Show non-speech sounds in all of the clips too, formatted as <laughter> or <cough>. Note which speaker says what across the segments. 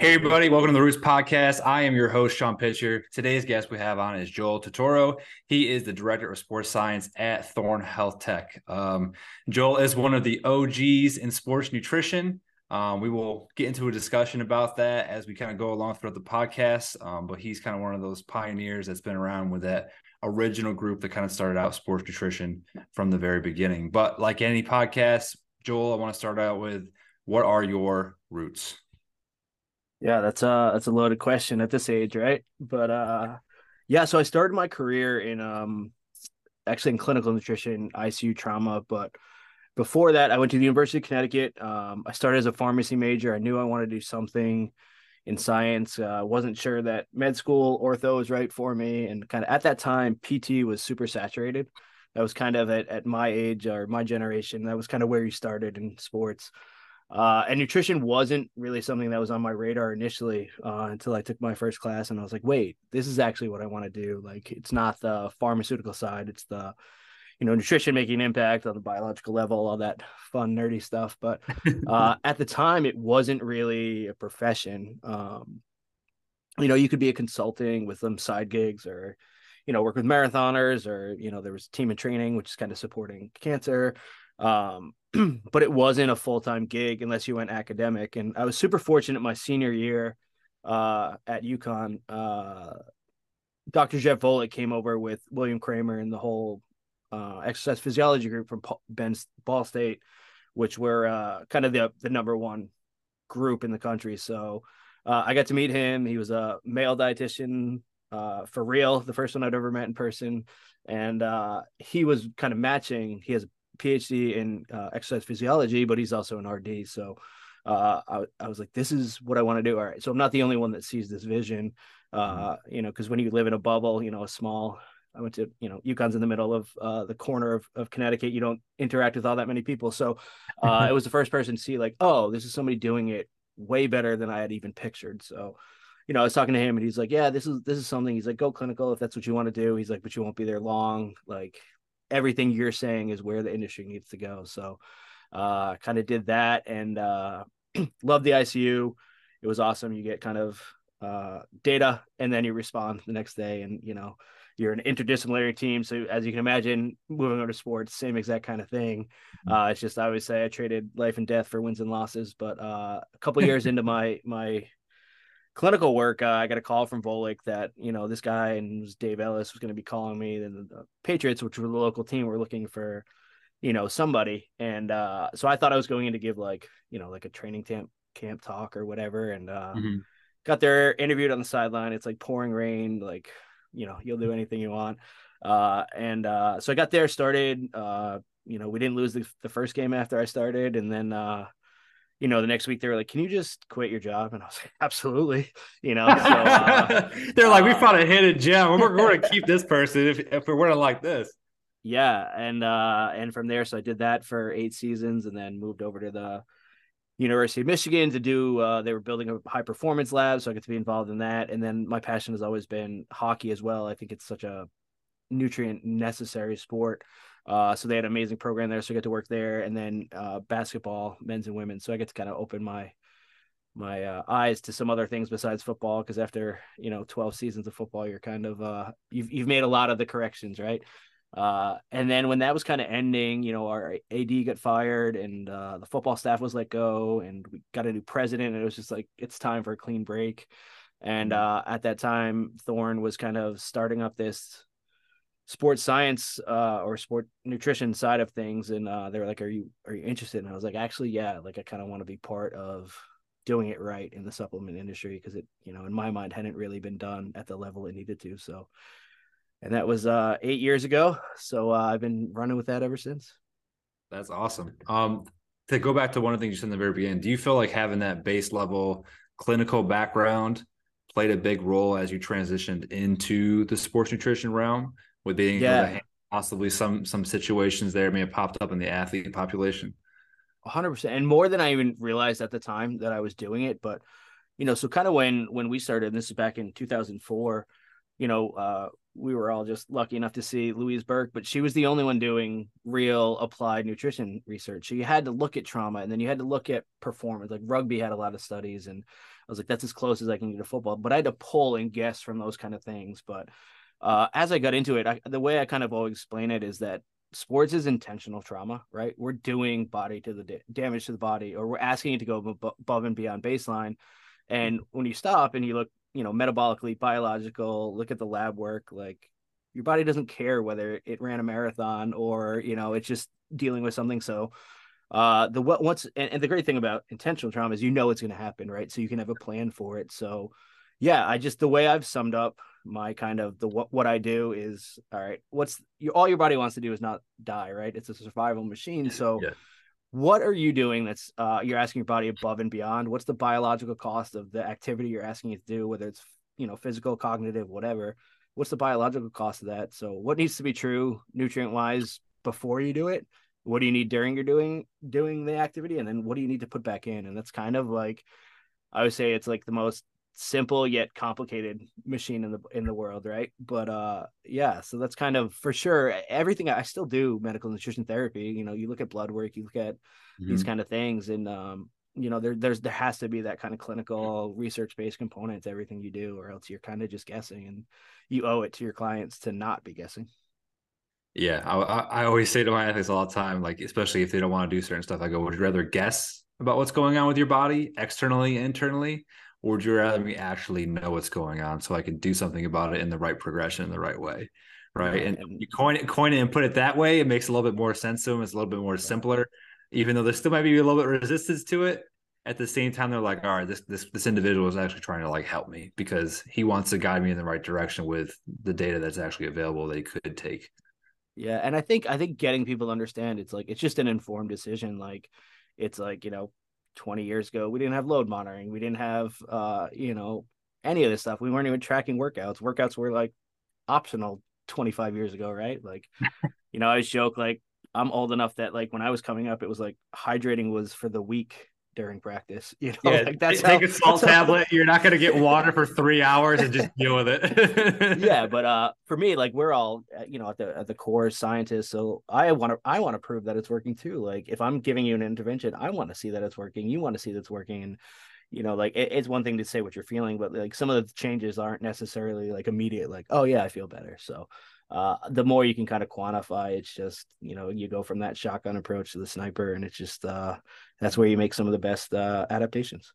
Speaker 1: Hey, everybody, welcome to the Roots Podcast. I am your host, Shawn Pitcher. Today's guest we have on is Joel Totoro. He is the Director of Sports Science at Thorne Health Tech. Um, Joel is one of the OGs in sports nutrition. Um, we will get into a discussion about that as we kind of go along throughout the podcast. Um, but he's kind of one of those pioneers that's been around with that original group that kind of started out sports nutrition from the very beginning. But like any podcast, Joel, I want to start out with what are your roots?
Speaker 2: Yeah, that's a that's a loaded question at this age, right? But uh yeah, so I started my career in um actually in clinical nutrition, ICU trauma, but before that I went to the University of Connecticut. Um I started as a pharmacy major. I knew I wanted to do something in science. Uh wasn't sure that med school ortho was right for me and kind of at that time PT was super saturated. That was kind of at, at my age or my generation. That was kind of where you started in sports. Uh, and nutrition wasn't really something that was on my radar initially uh, until I took my first class, and I was like, "Wait, this is actually what I want to do. Like, it's not the pharmaceutical side; it's the, you know, nutrition making an impact on the biological level, all that fun nerdy stuff." But <laughs> uh, at the time, it wasn't really a profession. Um, you know, you could be a consulting with some side gigs, or you know, work with marathoners, or you know, there was Team in Training, which is kind of supporting cancer um, <clears throat> but it wasn't a full time gig unless you went academic. And I was super fortunate my senior year uh, at UConn. Uh, Dr. Jeff Volek came over with William Kraemer and the whole uh, exercise physiology group from Ben's Ball State, which were uh, kind of the the number one group in the country. So uh, I got to meet him. He was a male dietitian uh, for real, the first one I'd ever met in person, and he was kind of matching. He has PhD in uh, exercise physiology, but he's also an RD. So uh, I, I, was like, this is what I want to do. All right. So I'm not the only one that sees this vision, uh, mm-hmm. you know, because when you live in a bubble, you know, a small, I went to, you know, UConn's in the middle of uh, the corner of, of Connecticut. You don't interact with all that many people. So uh, <laughs> it was the first person to see, like, oh, this is somebody doing it way better than I had even pictured. So, you know, I was talking to him and he's like, yeah, this is, this is something. He's like, go clinical if that's what you want to do. He's like, but you won't be there long. Like, everything you're saying is where the industry needs to go. So uh kind of did that and uh <clears throat> love the ICU. It was awesome. You get kind of uh data and then you respond the next day and you know you're an interdisciplinary team. So as you can imagine, moving over to sports, same exact kind of thing. Mm-hmm. Uh, it's just I always say I traded life and death for wins and losses. But uh, a couple years <laughs> into my my clinical work, uh, I got a call from Volek that you know this guy and was Dave Ellis was going to be calling me. And the Patriots, which were the local team, were looking for you know somebody, and uh, so I thought I was going in to give like you know like a training camp camp talk or whatever, and uh, mm-hmm. got there, interviewed on the sideline. It's like pouring rain, like you know you'll do anything you want. Uh, and uh, so I got there, started. Uh, you know, we didn't lose the, the first game after I started, and then uh, you know, the next week they were like, "Can you just quit your job?" And I was like, "Absolutely." You know, so,
Speaker 1: uh, <laughs> they're like, "We found a hidden gem. We're, we're going to keep this person if if we're going to like this."
Speaker 2: Yeah, and uh, and from there, so I did that for eight seasons, and then moved over to the University of Michigan to do. Uh, they were building a high performance lab, so I get to be involved in that. And then my passion has always been hockey as well. I think it's such a nutrient necessary sport. Uh, so they had an amazing program there, so I get to work there, and then uh, basketball, men's and women. So I get to kind of open my my uh, eyes to some other things besides football because after you know 12 seasons of football you're kind of uh you've you've made a lot of the corrections right uh and then when that was kind of ending you know our ad got fired and uh the football staff was let go and we got a new president and it was just like it's time for a clean break and mm-hmm. uh at that time Thorne was kind of starting up this sports science uh, or sport nutrition side of things and uh, they were like are you are you interested? And i was like actually yeah like i kind of want to be part of doing it right in the supplement industry because it you know in my mind hadn't really been done at the level it needed to so. And that was uh eight years ago so uh, i've been running with that ever since.
Speaker 1: That's awesome. Um to go back to one of the things you said in the very beginning do you feel like having that base level clinical background played a big role as you transitioned into the sports nutrition realm with being yeah. possibly some some situations there may have popped up in the athlete population.
Speaker 2: 100% and more than I even realized at the time that I was doing it but you know so kind of when when we started and this is back in 2004 you know uh we were all just lucky enough to see Louise Burke, but she was the only one doing real applied nutrition research. So you had to look at trauma and then you had to look at performance. Like rugby had a lot of studies, and I was like, that's as close as I can get to football. But I had to pull and guess from those kind of things. But uh, as I got into it, I, the way I kind of always explain it is that sports is intentional trauma, right? We're doing body to the da- damage to the body, or we're asking it to go above and beyond baseline. And when you stop and you look you know metabolically biological look at the lab work like your body doesn't care whether it ran a marathon or you know it's just dealing with something so uh the what once and, and the great thing about intentional trauma is you know it's going to happen right so you can have a plan for it so yeah i just the way i've summed up my kind of the what, what i do is all right what's you all your body wants to do is not die right? It's a survival machine. So yeah. what are you doing that's uh, you're asking your body above and beyond? What's the biological cost of the activity you're asking it to do whether it's you know physical cognitive whatever? What's the biological cost of that? So what needs to be true nutrient wise before you do it? What do you need during you're doing doing the activity? And then what do you need to put back in? And that's kind of like i would say it's like the most simple yet complicated machine in the in the world right? But uh yeah so that's kind of for sure everything i still do medical nutrition therapy you know you look at blood work you look at mm-hmm. these kind of things and um you know there there's there has to be that kind of clinical research based component to everything you do or else you're kind of just guessing and you owe it to your clients to not be guessing.
Speaker 1: Yeah I, I always say to my athletes all the time like especially if they don't want to do certain stuff i go would you rather guess about what's going on with your body externally internally or would you rather me actually know what's going on so I can do something about it in the right progression in the right way? Right. And you coin it, coin it and put it that way, it makes a little bit more sense to them. It's a little bit more simpler, even though there still might be a little bit of resistance to it. At the same time, they're like, all right, this this this individual is actually trying to like help me because he wants to guide me in the right direction with the data that's actually available that he could take.
Speaker 2: Yeah. And I think I think getting people to understand it's like it's just an informed decision. Like it's like, you know, 20 years ago we didn't have load monitoring. We didn't have uh you know any of this stuff. We weren't even tracking workouts. Workouts were like optional 25 years ago right? Like <laughs> you know i always joke like i'm old enough that like when i was coming up it was like hydrating was for the weak during practice. <laughs> You know,
Speaker 1: yeah, like that's take how, a salt tablet. How... You're not going to get water for three hours and just deal with it. <laughs>
Speaker 2: yeah, but uh, for me, like we're all uh, you know at the at the core scientists, so I want to I want to prove that it's working too. Like if I'm giving you an intervention, I want to see that it's working. You want to see that it's working, and you know, like it, it's one thing to say what you're feeling, but like some of the changes aren't necessarily like immediate. Like, oh yeah, I feel better. So uh, the more you can kind of quantify, it's just you know you go from that shotgun approach to the sniper, and it's just uh, that's where you make some of the best uh, adaptations.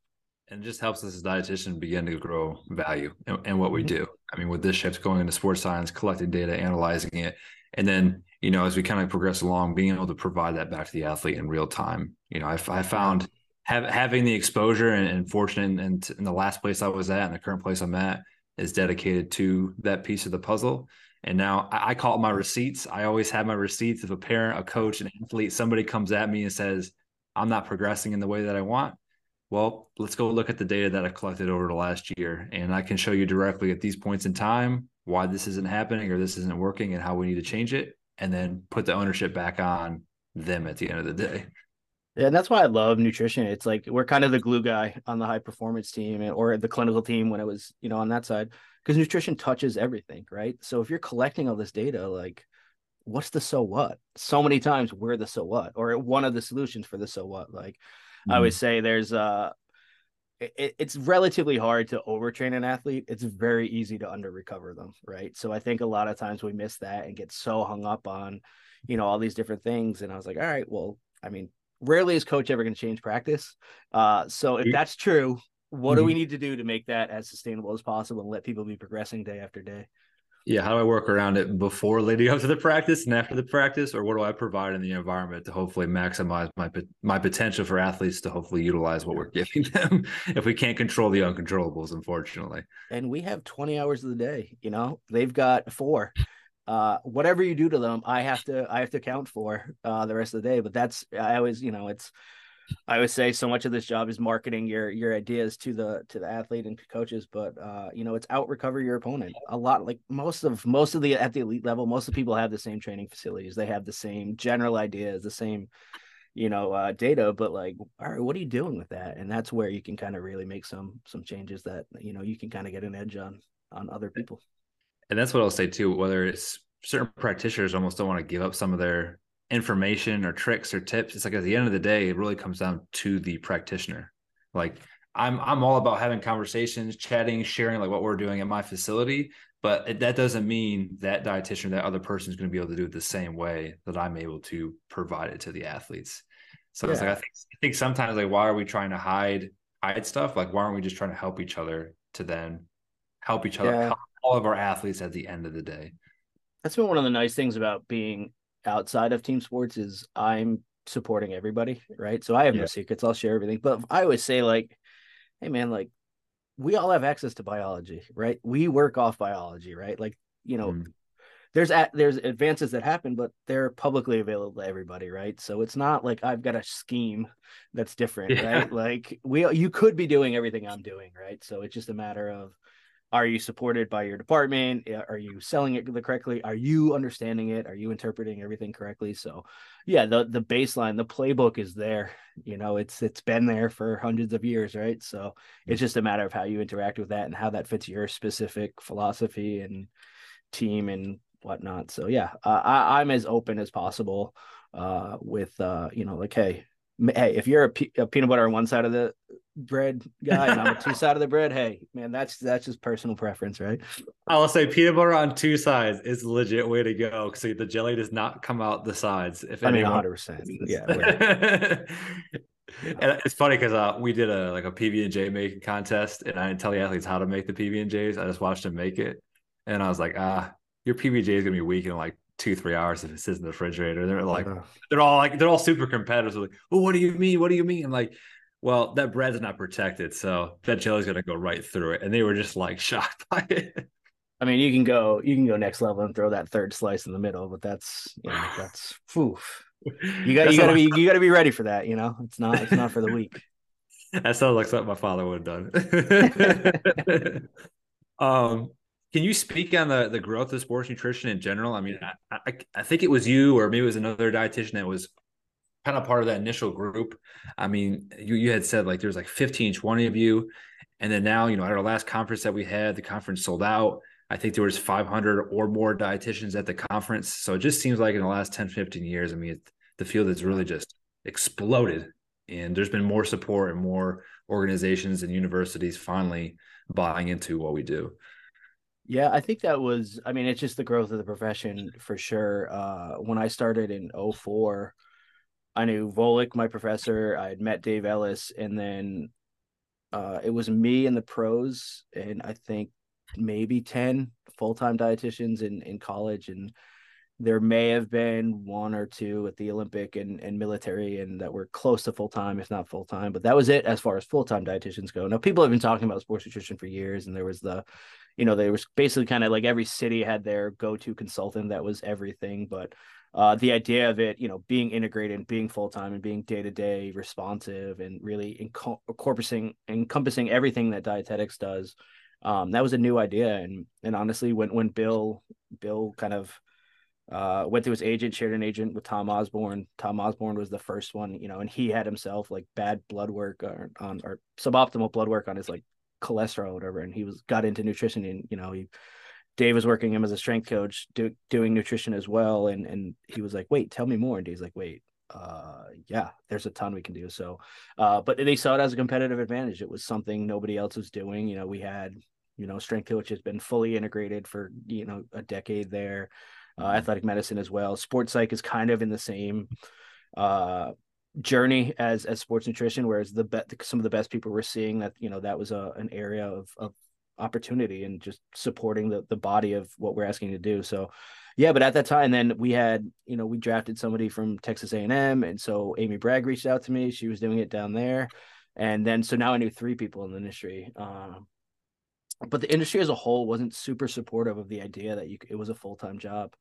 Speaker 1: And it just helps us as dietitian begin to grow value in, in what we mm-hmm. do. I mean, with this shift going into sports science, collecting data, analyzing it, and then you know as we kind of progress along, being able to provide that back to the athlete in real time. You know, I, I found have, having the exposure and, and fortunate and in the last place I was at and the current place I'm at is dedicated to that piece of the puzzle and now I, call it my receipts. I always have my receipts. If a parent, a coach, an athlete, somebody comes at me and says, I'm not progressing in the way that I want, well, let's go look at the data that I collected over the last year. And I can show you directly at these points in time why this isn't happening or this isn't working and how we need to change it. And then put the ownership back on them at the end of the day.
Speaker 2: Yeah, and that's why I love nutrition. It's like we're kind of the glue guy on the high performance team or the clinical team when it was, you know, on that side because nutrition touches everything, right? So if you're collecting all this data, like what's the so what? So many times we're the so what or one of the solutions for the so what. Like mm-hmm. I would mm-hmm. say there's uh it, it's relatively hard to overtrain an athlete. It's very easy to under recover them, right? So I think a lot of times we miss that and get so hung up on, you know, all these different things. And I was like, all right, well, I mean, rarely is coach ever going to change practice. Uh, so if that's true, what mm-hmm. do we need to do to make that as sustainable as possible and let people be progressing day after day?
Speaker 1: Yeah, how do I work around it before leading <laughs> up to the practice and after the practice, or what do I provide in the environment to hopefully maximize my my potential for athletes to hopefully utilize what we're giving <laughs> them? if we can't control the uncontrollables, unfortunately.
Speaker 2: And we have twenty hours of the day. You know, they've got four. Uh, whatever you do to them, I have to I have to count for uh, the rest of the day. But that's I always you know it's I would say so much of this job is marketing your your ideas to the to the athlete and coaches, but uh, you know, it's out recover your opponent. A lot like most of most of the at the elite level, most of the people have the same training facilities. They have the same general ideas, the same, you know, uh, data. But like, all right, what are you doing with that? And that's where you can kind of really make some some changes that you know you can kind of get an edge on on other people.
Speaker 1: And that's what I'll say too. Whether it's certain practitioners almost don't want to give up some of their information or tricks or tips. It's like at the end of the day, it really comes down to the practitioner. Like I'm I'm all about having conversations, chatting, sharing like what we're doing at my facility. But it, that doesn't mean that dietitian, that other person is going to be able to do it the same way that I'm able to provide it to the athletes. So yeah. it's like I think I think sometimes like why are we trying to hide hide stuff? Like why aren't we just trying to help each other to then help each other, yeah. help all of our athletes at the end of the day?
Speaker 2: That's been one of the nice things about being outside of team sports is I'm supporting everybody, right? So I have yeah. no secrets. I'll share everything. But I always say like, hey man, like we all have access to biology, right? We work off biology, right? Like, you know, mm. there's at there's advances that happen, but they're publicly available to everybody, right? So it's not like I've got a scheme that's different, yeah. right? Like we you could be doing everything I'm doing, right? So it's just a matter of are you supported by your department? Are you selling it correctly? Are you understanding it? Are you interpreting everything correctly? So yeah the the baseline the playbook is there you know it's it's been there for hundreds of years right? So it's just a matter of how you interact with that and how that fits your specific philosophy and team and whatnot. So yeah uh, I, i'm as open as possible uh with uh you know like hey hey, if you're a, pe- a, peanut butter on one side of the bread guy and I'm a two side of the bread, hey, man, that's that's just personal preference, right?
Speaker 1: I'll say peanut butter on two sides is legit way to go because the jelly does not come out the sides. If
Speaker 2: I mean, 100, percent <laughs> yeah. <laughs>
Speaker 1: and it's funny because uh, we did a like a PB and J making contest, and I didn't tell the athletes how to make the PB and J's. I just watched them make it, and I was like, ah, your PB J is gonna be weak in like two three hours if it sits in the refrigerator. They're like uh, they're all like they're all super competitive. So like, oh, what do you mean? What do you mean? I'm like, well, that bread's not protected, so that jelly's gonna go right through it. And they were just like <laughs> shocked by it.
Speaker 2: I mean, you can go you can go next level and throw that third slice in the middle, but that's you know, that's oof. You got you got to be you got to be ready for that. You know, it's not it's not for the weak. <laughs>
Speaker 1: that sounds like something my father would have done. <laughs> um, can you speak on the the growth of sports nutrition in general? I mean, I, I, I think it was you or maybe it was another dietitian that was kind of part of that initial group. I mean, you you had said like there's like 15, 20 of you. And then now, you know, at our last conference that we had, the conference sold out. I think there was 500 or more dietitians at the conference. So it just seems like in the last 10, 15 years, I mean, it, the field has really just exploded. And there's been more support and more organizations and universities finally buying into what we do.
Speaker 2: Yeah, I think that was, I mean, it's just the growth of the profession for sure. Uh, when I started in 04, I knew Volek, my professor. I had met Dave Ellis, and then uh, it was me and the pros, and I think maybe ten full time dietitians in in college, and there may have been one or two at the Olympic and, and military, and that were close to full time, if not full time. But that was it as far as full time dietitians go. Now people have been talking about sports nutrition for years, and there was the, you know, there was basically kind of like every city had their go to consultant that was everything, but uh, the idea of it, you know, being integrated and being full time and being day to day responsive and really encompassing encompassing everything that dietetics does. Um, that was a new idea, and and honestly, when when Bill Bill kind of uh, went to his agent, shared an agent with Tom Osborne. Tom Osborne was the first one, you know, and he had himself like bad blood work or, on or suboptimal blood work on his like cholesterol or whatever, and he was got into nutrition and you know he Dave was working him as a strength coach, do, doing nutrition as well, and and he was like, "Wait, tell me more." And Dave's like, "Wait, uh, yeah, there's a ton we can do." So, uh, but they saw it as a competitive advantage. It was something nobody else was doing. You know, we had, you know, strength coach has been fully integrated for you know a decade there. Uh, mm-hmm. athletic medicine as well. Sports psych is kind of in the same uh journey as as sports nutrition whereas the be- some of the best people we're seeing that you know that was a an area of of opportunity and just supporting the the body of what we're asking to do. So yeah, but at that time then we had, you know, we drafted somebody from Texas A&M and so Amy Bragg reached out to me. She was doing it down there. And then so now I knew three people in the industry. Um, but the industry as a whole wasn't super supportive of the idea that you it was a full-time job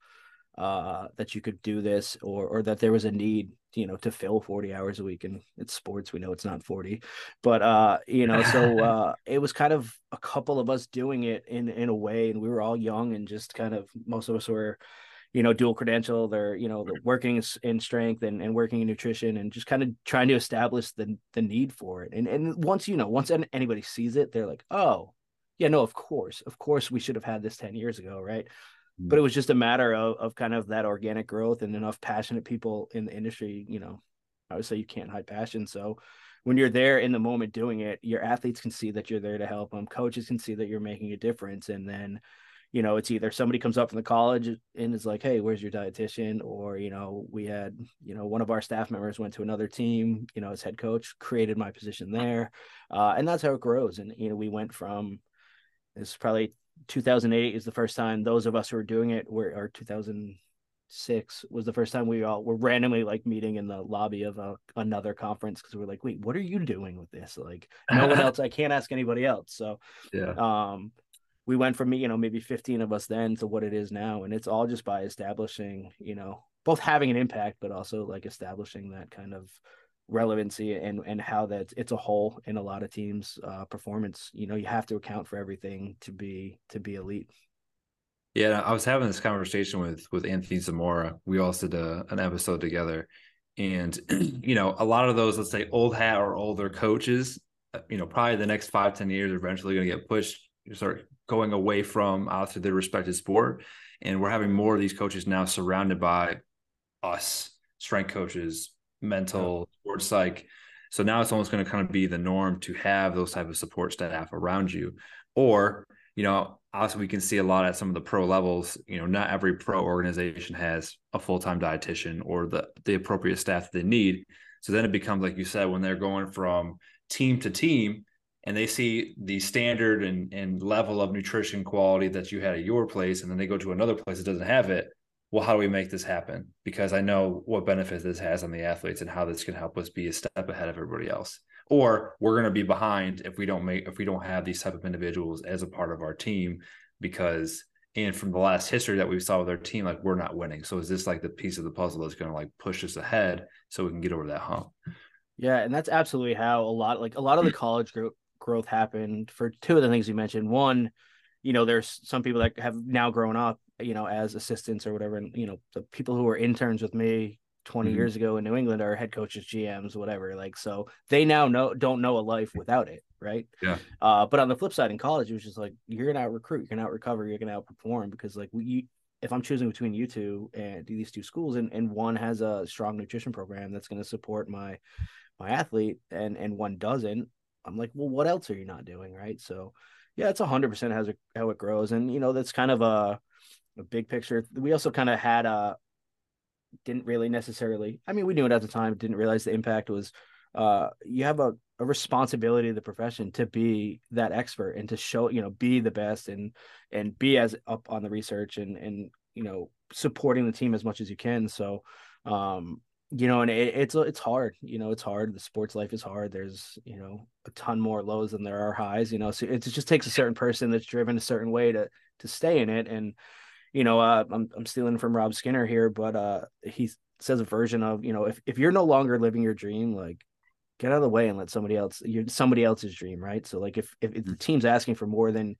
Speaker 2: uh, that you could do this or or that there was a need you know to fill 40 hours a week and it's sports we know it's not 40 but uh you know so <laughs> uh it was kind of a couple of us doing it in in a way and we were all young and just kind of most of us were you know dual credential they're you know working in strength and, and working in nutrition and just kind of trying to establish the the need for it and and once you know once anybody sees it they're like oh yeah, no, of course, of course, we should have had this ten years ago, right? Mm-hmm. But it was just a matter of of kind of that organic growth and enough passionate people in the industry. You know, I would say you can't hide passion, so when you're there in the moment doing it, your athletes can see that you're there to help them. Coaches can see that you're making a difference. And then, you know, it's either somebody comes up from the college and is like, Hey, where's your dietitian? Or, you know, we had, you know, one of our staff members went to another team, you know, as head coach, created my position there. Uh, and that's how it grows. And, you know, we went from, it's probably 2008 is the first time those of us who are doing it were, or 2006 was the first time we all were randomly like meeting in the lobby of a, another conference because we are like, wait, what are you doing with this? Like no one <laughs> else, I can't ask anybody else. So
Speaker 1: yeah.
Speaker 2: Um we went from me, you know maybe 15 of us then to what it is now and it's all just by establishing you know both having an impact but also like establishing that kind of relevancy and and how that it's a whole in a lot of teams uh performance. You know you have to account for everything to be to be elite.
Speaker 1: Yeah, I was having this conversation with with Anthony Zamora. We also did a, an episode together, and <clears throat> you know, a lot of those, let's say, old hat or older coaches, uh, you know, probably the next five ten years are eventually going to get pushed, start going away from out to their respective sport, and we're having more of these coaches now surrounded by us, strength coaches, mental, sports psych. So now it's almost going to kind of be the norm to have those type of support staff around you, or you know, also we can see a lot at some of the pro levels you know not every pro organization has a full-time dietitian or the the appropriate staff that they need so then it becomes like you said when they're going from team to team and they see the standard and, and level of nutrition quality that you had at your place and then they go to another place that doesn't have it well how do we make this happen? Because i know what benefits this has on the athletes and how this can help us be a step ahead of everybody else. Or we're going to be behind if we don't make if we don't have these type of individuals as a part of our team because and from the last history that we saw with our team like we're not winning. So is this like the piece of the puzzle that's going to like push us ahead so we can get over that hump?
Speaker 2: Yeah and that's absolutely how a lot like a lot of the college growth growth happened for two of the things you mentioned. One you know there's some people that have now grown up you know as assistants or whatever and you know the people who were interns with me 20 mm-hmm. years ago in New England are head coaches, GMs, whatever. Like, so they now know don't know a life without it, right?
Speaker 1: Yeah.
Speaker 2: Uh, but on the flip side, in college, it was just like you're gonna out recruit, you're gonna out recover, you're gonna outperform because like we, if I'm choosing between you two and these two schools, and, and one has a strong nutrition program that's gonna support my my athlete, and and one doesn't, I'm like, well, what else are you not doing, right? So, yeah, it's hundred percent how it how it grows, and you know that's kind of a big picture. We also kind of had a didn't really necessarily i mean we knew it at the time didn't realize the impact was uh you have a, a responsibility of the profession to be that expert and to show you know be the best and and be as up on the research and and you know supporting the team as much as you can. So um you know and it, it's it's hard you know it's hard. The sports life is hard. There's you know a ton more lows than there are highs you know so it just takes a certain person that's driven a certain way to to stay in it. And you know, uh, I'm I'm stealing from Rob Skinner here, but uh, he says a version of, you know, if if you're no longer living your dream, like get out of the way and let somebody else you're somebody else's dream, right? So like if if, if the mm. team's asking for more than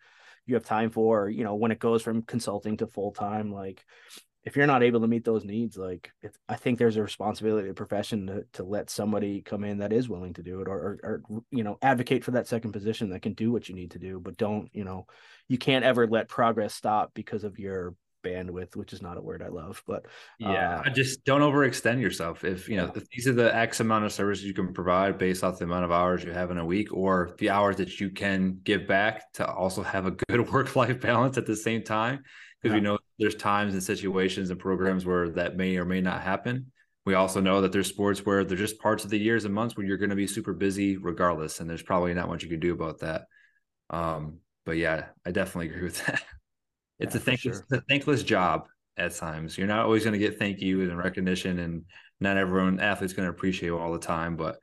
Speaker 2: you have time for, you know, when it goes from consulting to full time, like if you're not able to meet those needs, like I think there's a responsibility of the profession to, to let somebody come in that is willing to do it or, or, or, you know, advocate for that second position that can do what you need to do, but don't, you know, you can't ever let progress stop because of your bandwidth, which is not a word I love, but
Speaker 1: yeah, uh, just don't overextend yourself. If you know, yeah. if these are the X amount of services you can provide based off the amount of hours you have in a week, or the hours that you can give back to also have a good <laughs> work life balance at the same time, because yeah. we know there's times and situations and programs where that may or may not happen. We also know that there's sports where there's just parts of the years and months where you're going to be super busy regardless, and there's probably not much you can do about that. Um, but yeah, I definitely agree with that. <laughs> It's yeah, a thankless, sure. a thankless job at times. You're not always going to get thank you and recognition, and not everyone athlete's going to appreciate you all the time. But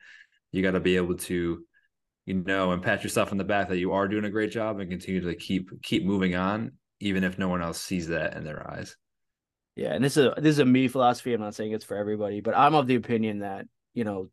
Speaker 1: you got to be able to, you know, and pat yourself on the back that you are doing a great job and continue to keep keep moving on, even if no one else sees that in their eyes.
Speaker 2: Yeah, and this is a this is a me philosophy. I'm not saying it's for everybody, but I'm of the opinion that you know,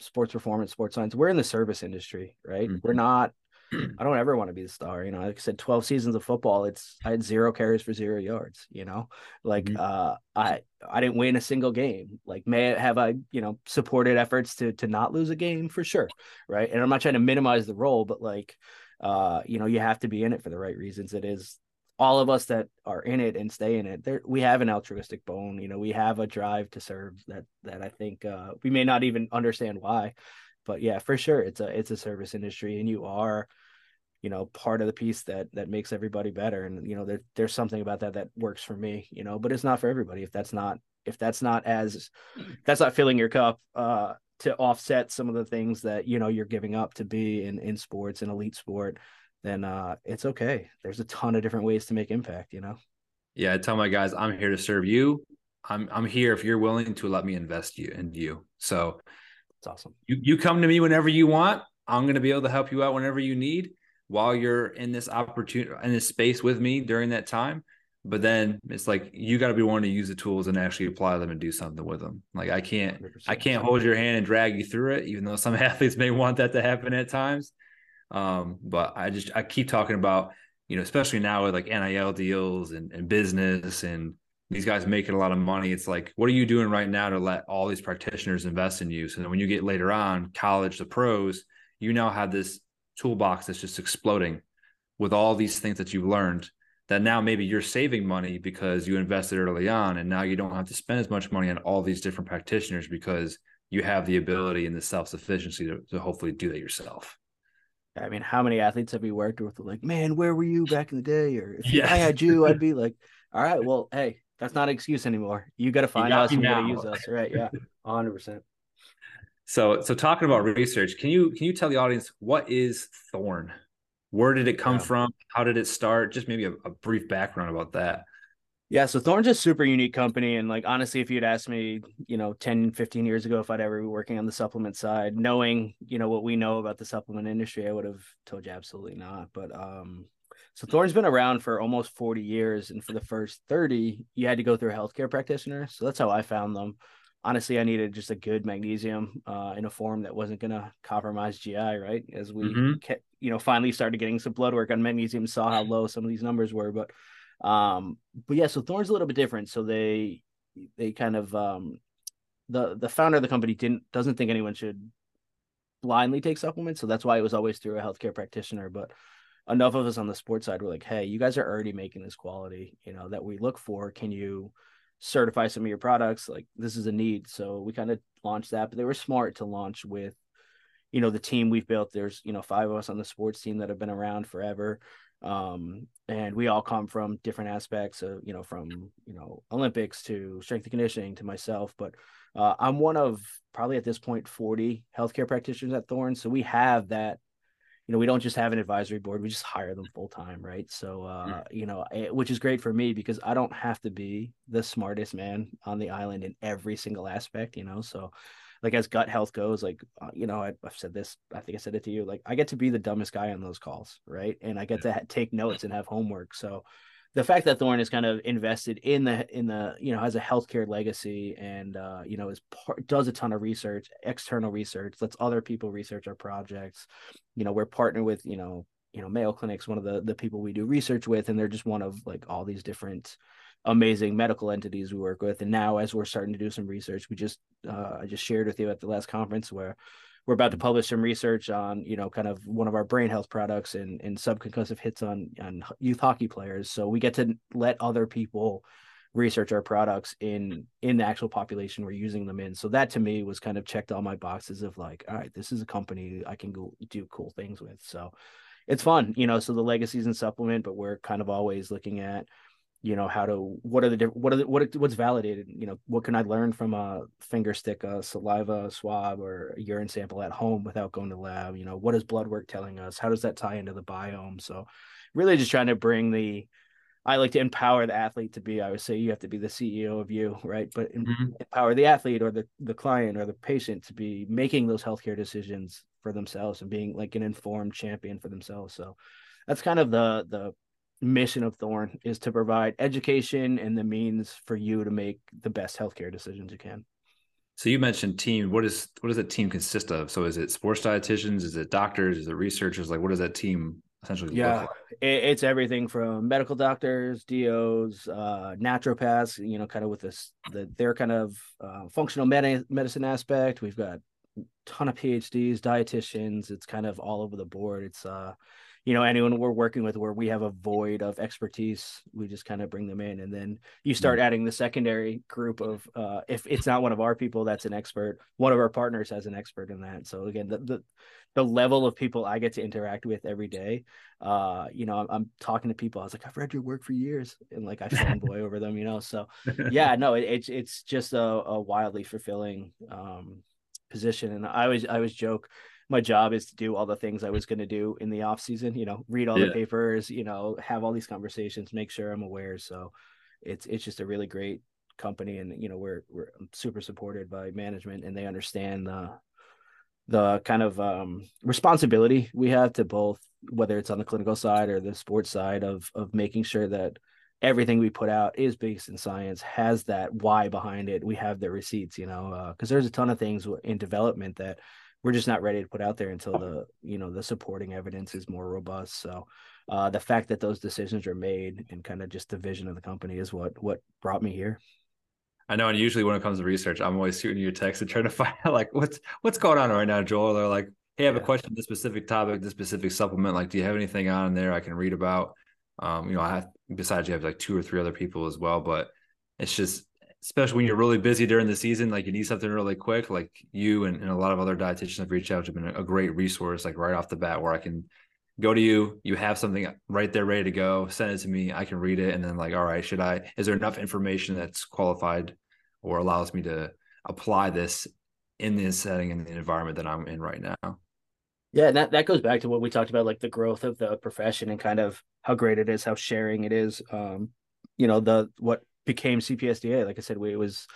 Speaker 2: sports performance, sports science, we're in the service industry, right? Mm-hmm. We're not <clears throat> I don't ever want to be the star. You know, like I said, 12 seasons of football, it's I had zero carries for zero yards, you know. Like mm-hmm. uh I I didn't win a single game. Like may have I, you know, supported efforts to to not lose a game for sure. Right. And I'm not trying to minimize the role, but like uh, you know, you have to be in it for the right reasons. It is all of us that are in it and stay in it. There, we have an altruistic bone. You know, we have a drive to serve that that I think uh, we may not even understand why, but yeah, for sure, it's a it's a service industry, and you are you know part of the piece that that makes everybody better. And you know there, there's something about that that works for me you know but it's not for everybody if that's not if that's not as that's not filling your cup uh to offset some of the things that you know you're giving up to be in in sports and elite sport then uh it's okay. There's a ton of different ways to make impact you know?
Speaker 1: Yeah i tell my guys i'm here to serve you. I'm i'm here if you're willing to let me invest you in you. So
Speaker 2: it's awesome.
Speaker 1: you you come to me whenever you want. I'm going to be able to help you out whenever you need while you're in this opportunity in this space with me during that time but then it's like you got to be one to use the tools and actually apply them and do something with them. Like i can't 100%. i can't hold your hand and drag you through it even though some <laughs> athletes may want that to happen at times. Um, but i just i keep talking about you know especially now with like nil deals and, and business and these guys making a lot of money it's like what are you doing right now to let all these practitioners invest in you? So that when you get later on college to pros you now have this toolbox that's just exploding with all these things that you've learned that now maybe you're saving money because you invested early on and now you don't have to spend as much money on all these different practitioners because you have the ability and the self-sufficiency to, to hopefully do that yourself
Speaker 2: I mean, how many athletes have you worked with? Like, man, where were you back in the day? Or if yeah. I had you, I'd be <laughs> like, all right, well, hey, that's not an excuse anymore. You got to find us you got to use us, right? Yeah, <laughs> hundred percent.
Speaker 1: So, so talking about research, can you can you tell the audience what is Thorne? Where did it come yeah. from? How did it start? Just maybe a, a, brief background about that.
Speaker 2: Yeah, so Thorne's a super unique company. And like, honestly, if you'd asked me, you know, 10, 15 years ago, if I'd ever be working on the supplement side, knowing, you know, what we know about the supplement industry, I would have told you absolutely not. But, um, so Thorne's been around for almost 40 years. And for the first 30, you had to go through a healthcare practitioner. So that's how I found them honestly, I needed just a good magnesium uh, in a form that wasn't going to compromise GI, right? As we, mm-hmm. kept, you know, finally started getting some blood work on magnesium, saw how low some of these numbers were. But, um, but yeah, so Thorne's a little bit different. So they, they kind of, um, the the founder of the company didn't doesn't think anyone should blindly take supplements, so that's why it was always through a healthcare practitioner. But enough of us on the sports side were like, hey, you guys are already making this quality, you know, that we look for. Can you certify some of your products like this is a need. So we kind of launched that but they were smart to launch with you know the team we've built. There's you know five of us on the sports team that have been around forever. Um, and we all come from different aspects of you know from you know olympics to strength and conditioning to myself. But uh, i'm one of probably at this point 40 healthcare practitioners at thorne. So we have that you know we don't just have an advisory board we just hire them full time right so uh yeah. you know it, eh, which is great for me because i don't have to be the smartest man on the island in every single aspect you know so like as gut health goes like uh, you know I, have said this i think i said it to you like i get to be the dumbest guy on those calls right and i get yeah. to ha- take notes and have homework so the fact that Thorne is kind of invested in the in the you know has a healthcare legacy and uh, you know is part, does a ton of research, external research, lets other people research our projects. You know, we're partnered with you know you know Mayo Clinic's one of the the people we do research with, and they're just one of like all these different amazing medical entities we work with. And now as we're starting to do some research, we just uh, I just shared with you at the last conference where we're about to publish some research on you know kind of one of our brain health products and and subconcussive hits on on youth hockey players. So we get to let other people research our products in in the actual population we're using them in. So that to me was kind of checked all my boxes of like all right this is a company i can go do cool things with. So it's fun you know so the legacies and supplement but we're kind of always looking at you know how to what are the different what are the, what what's validated you know what can i learn from a finger stick a saliva swab or a urine sample at home without going to lab? You know what is blood work telling us? How does that tie into the biome? So really just trying to bring the i like to empower the athlete to be i would say you have to be the ceo of you right? But mm-hmm. empower the athlete or the, the client or the patient to be making those healthcare decisions for themselves and being like an informed champion for themselves. So that's kind of the the mission of Thorne is to provide education and the means for you to make the best healthcare decisions you can.
Speaker 1: So you mentioned team. What is what does that team consist of? So is it sports dietitians? Is it doctors? Is it researchers? Like what does that team essentially
Speaker 2: yeah,
Speaker 1: like?
Speaker 2: it's everything from medical doctors, DOs, uh, naturopaths. You know, kind of with this the their kind of uh, functional med- medicine aspect. We've got a ton of PhDs, dietitians. It's kind of all over the board. It's uh you know anyone we're working with where we have a void of expertise we just kind of bring them in and then you start adding the secondary group of uh, if it's not one of our people that's an expert one of our partners has an expert in that. So again the the, the level of people i get to interact with every day uh, you know I'm, I'm, talking to people i was like i've read your work for years and like i fanboy over them you know? So <laughs> yeah no it, it's it's just a, a wildly fulfilling um, position and i always i always joke my job is to do all the things I was going to do in the off season. You know, read all yeah. the papers. You know, have all these conversations, make sure I'm aware. So it's it's just a really great company, and you know, we're we're super supported by management, and they understand the the kind of um, responsibility we have to both whether it's on the clinical side or the sports side of of making sure that everything we put out is based in science has that why behind it we have the receipts you know because uh, there's a ton of things in development that we're just not ready to put out there until the you know the supporting evidence is more robust so uh, the fact that those decisions are made and kind of just the vision of the company is what what brought me here
Speaker 1: I know, and usually when it comes to research, I'm always shooting you a text and trying to <laughs> find out like what's what's going on right now, Joel. They're like, hey, I have yeah. a question on this specific topic, this specific supplement. Like, do you have anything on there I can read about? Um, you know, I have, besides you have like two or three other people as well, but it's just especially when you're really busy during the season, like you need something really quick, like you and, and a lot of other dietitians have reached out to been a great resource, like right off the bat, where I can go to you, you have something right there ready to go, send it to me, I can read it, and then like, all right, should I? Is there enough information that's qualified or allows me to apply this in this setting in the environment that I'm in right now?
Speaker 2: Yeah, and that, that goes back to what we talked about, like the growth of the profession and kind of how great it is, how sharing it is. Um, you know, the what became CPSDA. Like I said, we, it was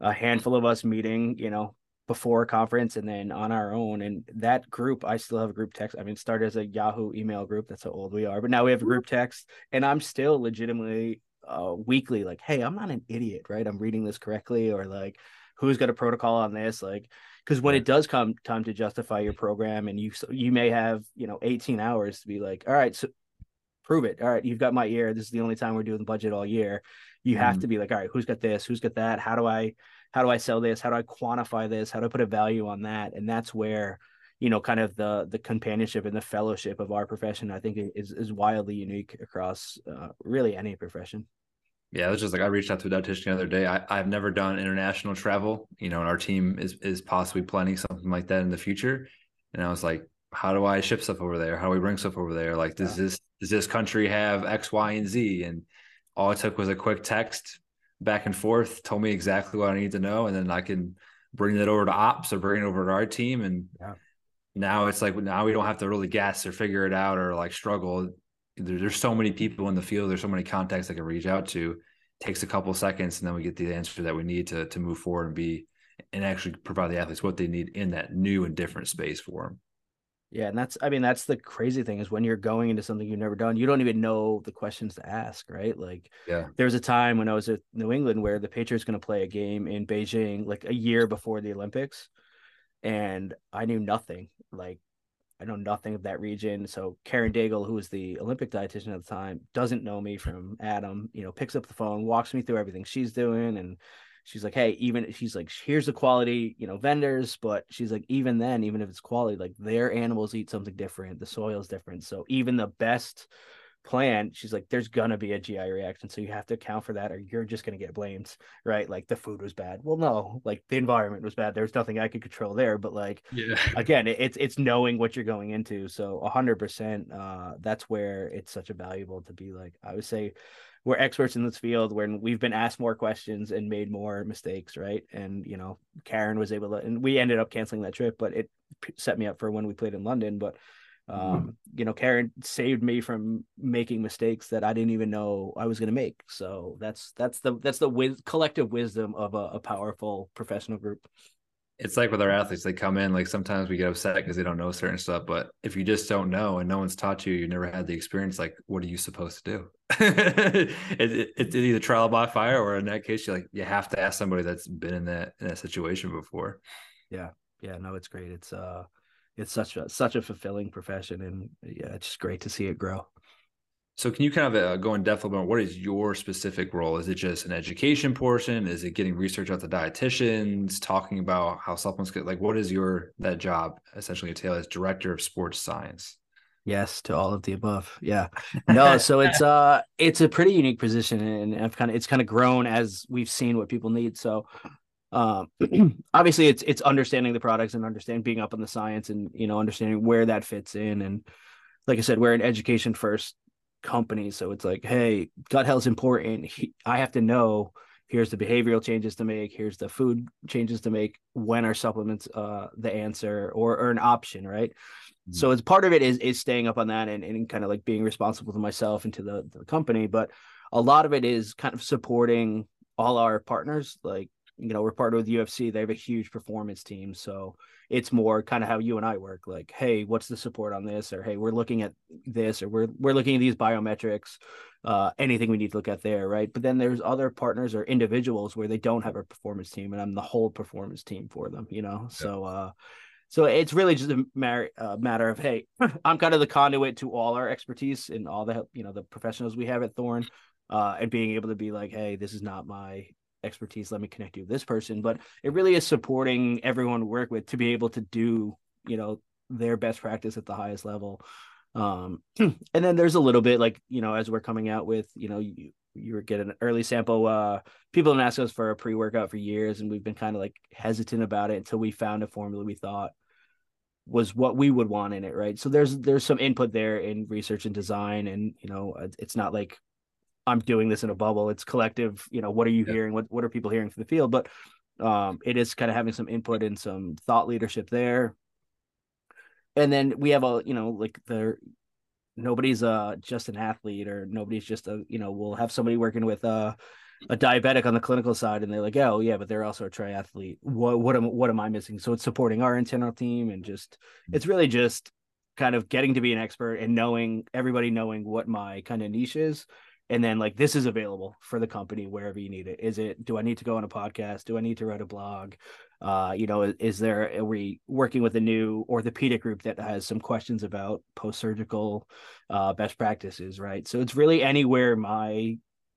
Speaker 2: a handful of us meeting, you know, before a conference and then on our own. And that group, I still have a group text. I mean, started as a Yahoo email group. That's how old we are. But now we have a group text, and I'm still legitimately uh, weekly like, hey, I'm not an idiot, right? I'm reading this correctly, or like, who's got a protocol on this, like. Because when it does come time to justify your program, and you you may have you know 18 hours to be like, all right, so prove it. All right, you've got my ear. This is the only time we're doing the budget all year you have mm. to be like all right who's got this who's got that how do i how do i sell this how do i quantify this how do i put a value on that and that's where you know kind of the the companionship and the fellowship of our profession i think is is wildly unique across uh, really any profession
Speaker 1: yeah, it was just like I reached out to a dietitian the other day. I, I've never done international travel, you know, and our team is is possibly planning something like that in the future. And I was like, how do I ship stuff over there? How do we bring stuff over there? Like, does yeah. this does this country have X, Y, and Z? And all it took was a quick text back and forth, told me exactly what I need to know, and then I can bring that over to ops or bring it over to our team. And yeah. now it's like now we don't have to really guess or figure it out or like struggle. There, there's so many people in the field. There's so many contacts I can reach out to. It takes a couple seconds, and then we get the answer that we need to to move forward and be and actually provide the athletes what they need in that new and different space for them.
Speaker 2: Yeah, and that's I mean that's the crazy thing is when you're going into something you've never done, you don't even know the questions to ask, right? Like yeah. There was a time when I was at New England where the Patriots going to play a game in Beijing like a year before the Olympics and I knew nothing. Like I know nothing of that region. So Karen Daigle, who was the Olympic dietitian at the time, doesn't know me from Adam, you know, picks up the phone, walks me through everything she's doing and she's like, hey, even she's like, here's the quality, you know, vendors, but she's like, even then, even if it's quality, like their animals eat something different, the soil is different. So even the best plan, she's like, there's gonna be a GI reaction. So you have to account for that, or you're just gonna get blamed, right? Like the food was bad. Well, no, like the environment was bad. There's nothing I could control there. But like yeah. <laughs> again, it's it's knowing what you're going into. So hundred percent, uh, that's where it's such a valuable to be like, I would say we're experts in this field when we've been asked more questions and made more mistakes, right? And you know, Karen was able to, and we ended up canceling that trip, but it set me up for when we played in London. But mm-hmm. um, you know, Karen saved me from making mistakes that I didn't even know I was going to make. So that's that's the that's the wis- collective wisdom of a, a powerful professional group
Speaker 1: it's like with our athletes, they come in like sometimes we get upset because they don't know certain stuff. But if you just don't know and no one's taught you, you never had the experience, like what are you supposed to do? <laughs> it, it, it's either trial by fire or in that case, you like you have to ask somebody that's been in that in that situation before.
Speaker 2: Yeah, yeah, no, it's great. It's uh, it's such a such a fulfilling profession, and yeah, it's just great to see it grow.
Speaker 1: So can you kind of uh, go in depth about what is your specific role? Is it just an education portion? Is it getting research out to dietitians, talking about how supplements get like what is your that job essentially entail as director of sports science?
Speaker 2: Yes, to all of the above. Yeah. <laughs> No, so it's uh it's a pretty unique position and I've kind of it's kind of grown as we've seen what people need. So um <clears throat> obviously it's it's understanding the products and understanding being up on the science and you know understanding where that fits in and like I said, we're an education first company. So it's like, hey, gut health is important. He, I have to know here's the behavioral changes to make here's the food changes to make when are supplements uh the answer or, or an option right mm-hmm. so it's part of it is is staying up on that and, and kind of like being responsible to myself and to the, the company but a lot of it is kind of supporting all our partners like you know we're part of the ufc they have a huge performance team so it's more kind of how you and I work. Like, hey, what's the support on this? Or hey, we're looking at this, or we're we're looking at these biometrics. Uh, anything we need to look at there, right? But then there's other partners or individuals where they don't have a performance team, and I'm the whole performance team for them. You know, so uh, so it's really just a matter, uh, matter of hey, <laughs> I'm kind of the conduit to all our expertise and all the you know the professionals we have at Thorne, uh, and being able to be like, hey, this is not my expertise let me connect you with this person. But it really is supporting everyone to work with to be able to do you know their best practice at the highest level. Um <clears throat> and then there's a little bit like you know as we're coming out with you know you you were getting an early sample uh people have asked us for a pre-workout for years and we've been kind of like hesitant about it until we found a formula we thought was what we would want in it right? So there's there's some input there in research and design and you know it's not like I'm doing this in a bubble. It's collective. You know, what are you yeah. hearing? What what are people hearing from the field? But um, it is kind of having some input and some thought leadership there. And then we have a, you know, like the nobody's uh just an athlete or nobody's just a, you know, we'll have somebody working with uh a diabetic on the clinical side and they're like, oh yeah, but they're also a triathlete. What what am what am I missing? So it's supporting our internal team and just mm. it's really just kind of getting to be an expert and knowing everybody knowing what my kind of niche is and then like this is available for the company wherever you need it. Is it do i need to go on a podcast? Do i need to write a blog? Uh you know is, is there are we working with a new orthopedic group that has some questions about post-surgical uh best practices right? So it's really anywhere my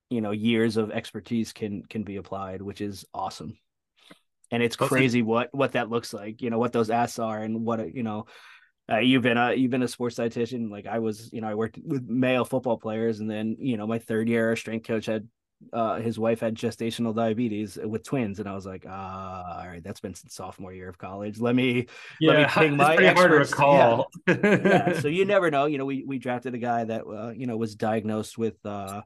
Speaker 2: you know years of expertise can can be applied which is awesome. And it's crazy what what that looks like you know what those asks are and what you know uh, you've been a you've been a sports dietitian like i was you know i worked with male football players and then you know my third year our strength coach had uh, his wife had gestational diabetes with twins and i was like ah all right that's been since sophomore year of college let me
Speaker 1: yeah, let me <laughs> ping my pretty hard to recall
Speaker 2: yeah. <laughs> yeah. so you never know you know we we drafted a guy that uh, you know was diagnosed with uh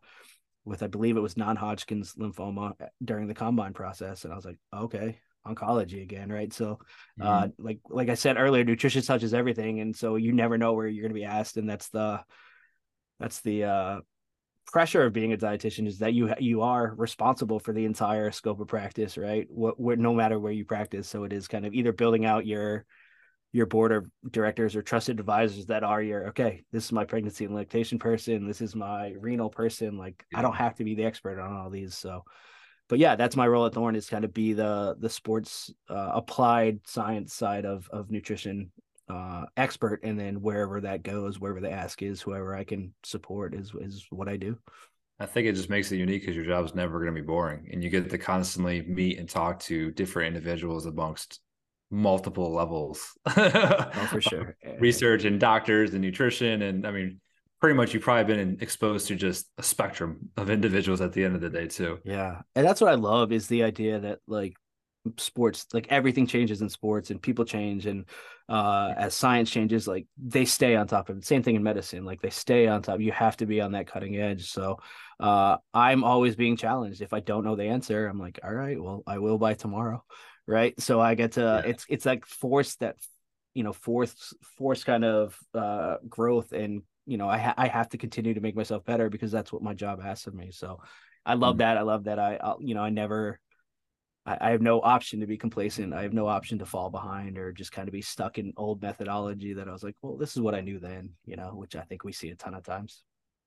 Speaker 2: with i believe it was non-hodgkin's lymphoma during the combine process and i was like okay oncology again, right? So, uh, mm-hmm. like like I said earlier, nutrition touches everything, and so you never know where you're going to be asked, and that's the that's the uh, pressure of being a dietitian is that you you are responsible for the entire scope of practice, right? What, what no matter where you practice, so it is kind of either building out your your board of directors or trusted advisors that are your okay this is my pregnancy and lactation person this is my renal person like yeah. i don't have to be the expert on all these so but yeah, that's my role at Thorne is kind of be the the sports uh, applied science side of of nutrition uh, expert, and then wherever that goes, wherever the ask is, whoever I can support is is what I do.
Speaker 1: I think it just makes it unique because your job is never going to be boring, and you get to constantly meet and talk to different individuals amongst multiple levels.
Speaker 2: oh, for <laughs> sure.
Speaker 1: Research and doctors and nutrition, and I mean, pretty much you've probably been exposed to just a spectrum of individuals at the end of the day too.
Speaker 2: Yeah. And that's what i love is the idea that like sports like everything changes in sports and people change and uh as science changes like they stay on top of it. Same thing in medicine like they stay on top. You have to be on that cutting edge. So uh i'm always being challenged. If i don't know the answer i'm like all right well i will by tomorrow. Right? So i get to yeah. it's it's like force that you know force force kind of uh growth and you know, I ha- I have to continue to make myself better because that's what my job asks of me. So I love mm-hmm. that. I love that. I, I'll, you know, I never, I, I have no option to be complacent. I have no option to fall behind or just kind of be stuck in old methodology that I was like, well, this is what I knew then, you know, which I think we see a ton of times.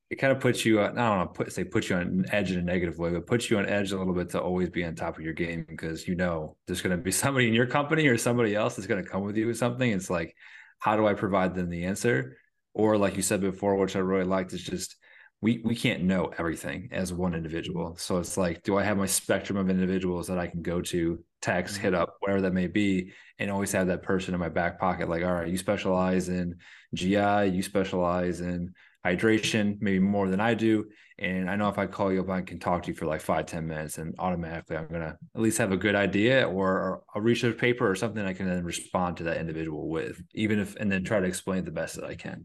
Speaker 1: It kind of puts you on, I don't know, put, say put you on an edge in a negative way, but puts you on edge a little bit to always be on top of your game because you know there's going to be <laughs> somebody in your company or somebody else that's going to come with you with something. It's like, how do I provide them the answer? Or like you said before, which I really liked, is just we we can't know everything as one individual. So it's like, do I have my spectrum of individuals that I can go to text,
Speaker 2: Mm-hmm.
Speaker 1: hit up, whatever that may be, and always have that person in my back pocket. Like, all right, you specialize in GI, you specialize in hydration, maybe more than I do. And I know if I call you up, I can talk to you for like five, 10 minutes and automatically I'm going to at least have a good idea or a research paper or something I can then respond to that individual with, even if, and then try to explain the best that I can.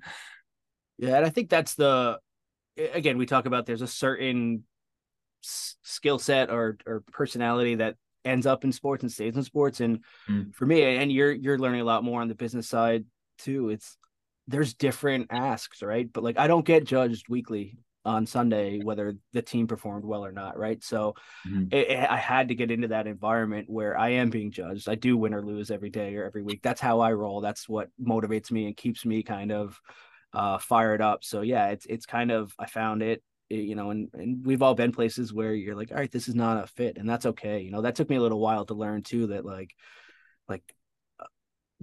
Speaker 2: Yeah. And I think that's the, again, we talk about there's a certain skill set or, or personality that ends up in sports and stays in sports. And mm. for me, and you're, you're learning a lot more on the business side too. It's, there's different asks, right? But like I don't get judged weekly on Sunday whether the team performed well or not, right? So mm-hmm. it, it, I had to get into that environment where I am being judged. I do win or lose every day or every week. That's how I roll. That's what motivates me and keeps me kind of uh, fired up. So yeah, it's it's kind of I found it, you know, and and we've all been places where you're like, all right, this is not a fit, and that's okay. You know, that took me a little while to learn too that like like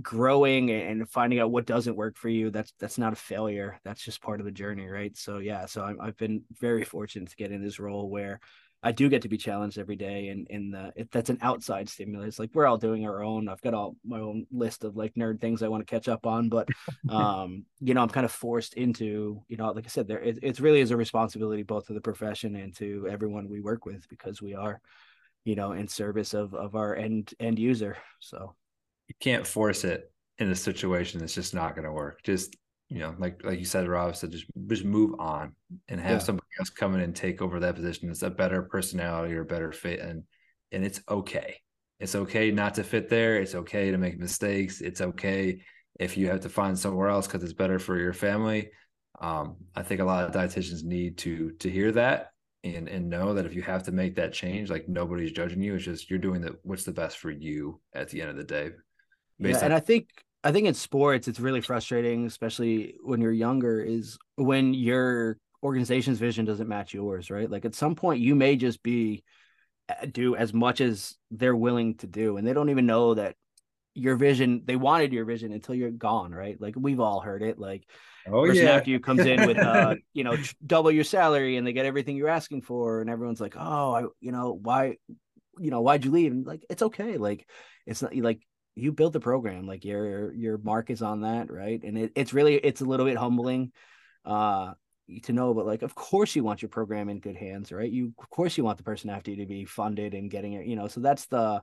Speaker 2: growing and finding out what doesn't work for you that's that's not a failure. That's just part of the journey right? So yeah so i have been very fortunate to get in this role where i do get to be challenged every day and in the it, that's an outside stimulus. Like we're all doing our own. I've got all my own list of like nerd things i want to catch up on but <laughs> um you know i'm kind of forced into you know like i said there it, it really is a responsibility both to the profession and to everyone we work with because we are you know in service of of our end end user. So
Speaker 1: you can't force it in a situation that's just not going to work. Just you know, like like you said, Rob said, just just move on and have yeah. somebody else come in and take over that position. It's a better personality or better fit, and and it's okay. It's okay not to fit there. It's okay to make mistakes. It's okay if you have to find somewhere else because it's better for your family. Um, I think a lot of dietitians need to to hear that and and know that if you have to make that change, like nobody's judging you. It's just you're doing the what's the best for you at the end of the day.
Speaker 2: Yeah, on- and I think I think in sports it's really frustrating, especially when you're younger, is when your organization's vision doesn't match yours, right? Like at some point you may just be uh, do as much as they're willing to do, and they don't even know that your vision they wanted your vision until you're gone right? Like we've all heard it like
Speaker 1: oh person yeah.
Speaker 2: after you comes in with uh <laughs> you know double your salary and they get everything you're asking for and everyone's like oh i you know why you know why'd you leave? And like it's okay like it's not like you built the program like your your mark is on that right? And it, it's really it's a little bit humbling uh to know but like of course you want your program in good hands right? You of course you want the person after you to be funded and getting it you know? So that's the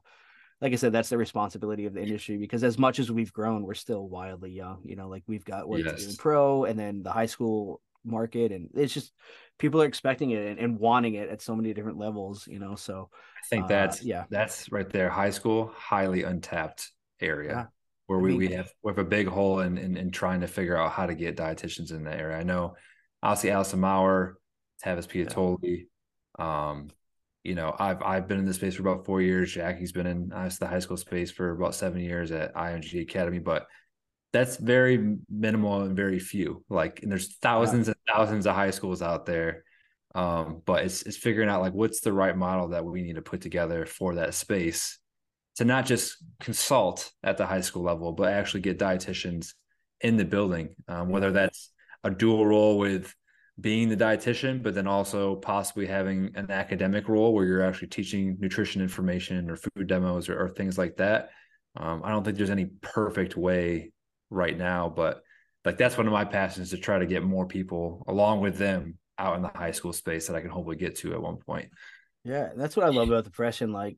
Speaker 2: like i said that's the responsibility of the industry because as much as we've grown we're still wildly young you know? Like we've got work yes. to do in pro and then the high school market and it's just people are expecting it and, and wanting it at so many different levels you know? So
Speaker 1: i think that's uh, yeah. that's right there. High school highly untapped area yeah. where we, I mean, we have we have a big hole in, in, in trying to figure out how to get dietitians in the area. I know obviously Allison Maurer, Tavis Piattoli. Yeah. Um, you know, I've I've been in this space for about four years. Jackie's been in the high school space for about seven years at IMG Academy, but that's very minimal and very few. Like, and there's thousands yeah. and thousands of high schools out there. Um, but it's it's figuring out like what's the right model that we need to put together for that space to not just consult at the high school level, but actually get dietitians in the building, um, whether that's a dual role with being the dietitian, but then also possibly having an academic role where you're actually teaching nutrition information or food demos or, or things like that. Um, I don't think there's any perfect way right now, but like that's one of my passions to try to get more people along with them out in the high school space that I can hopefully get to at one point.
Speaker 2: Yeah, that's what I love about the profession. Like, like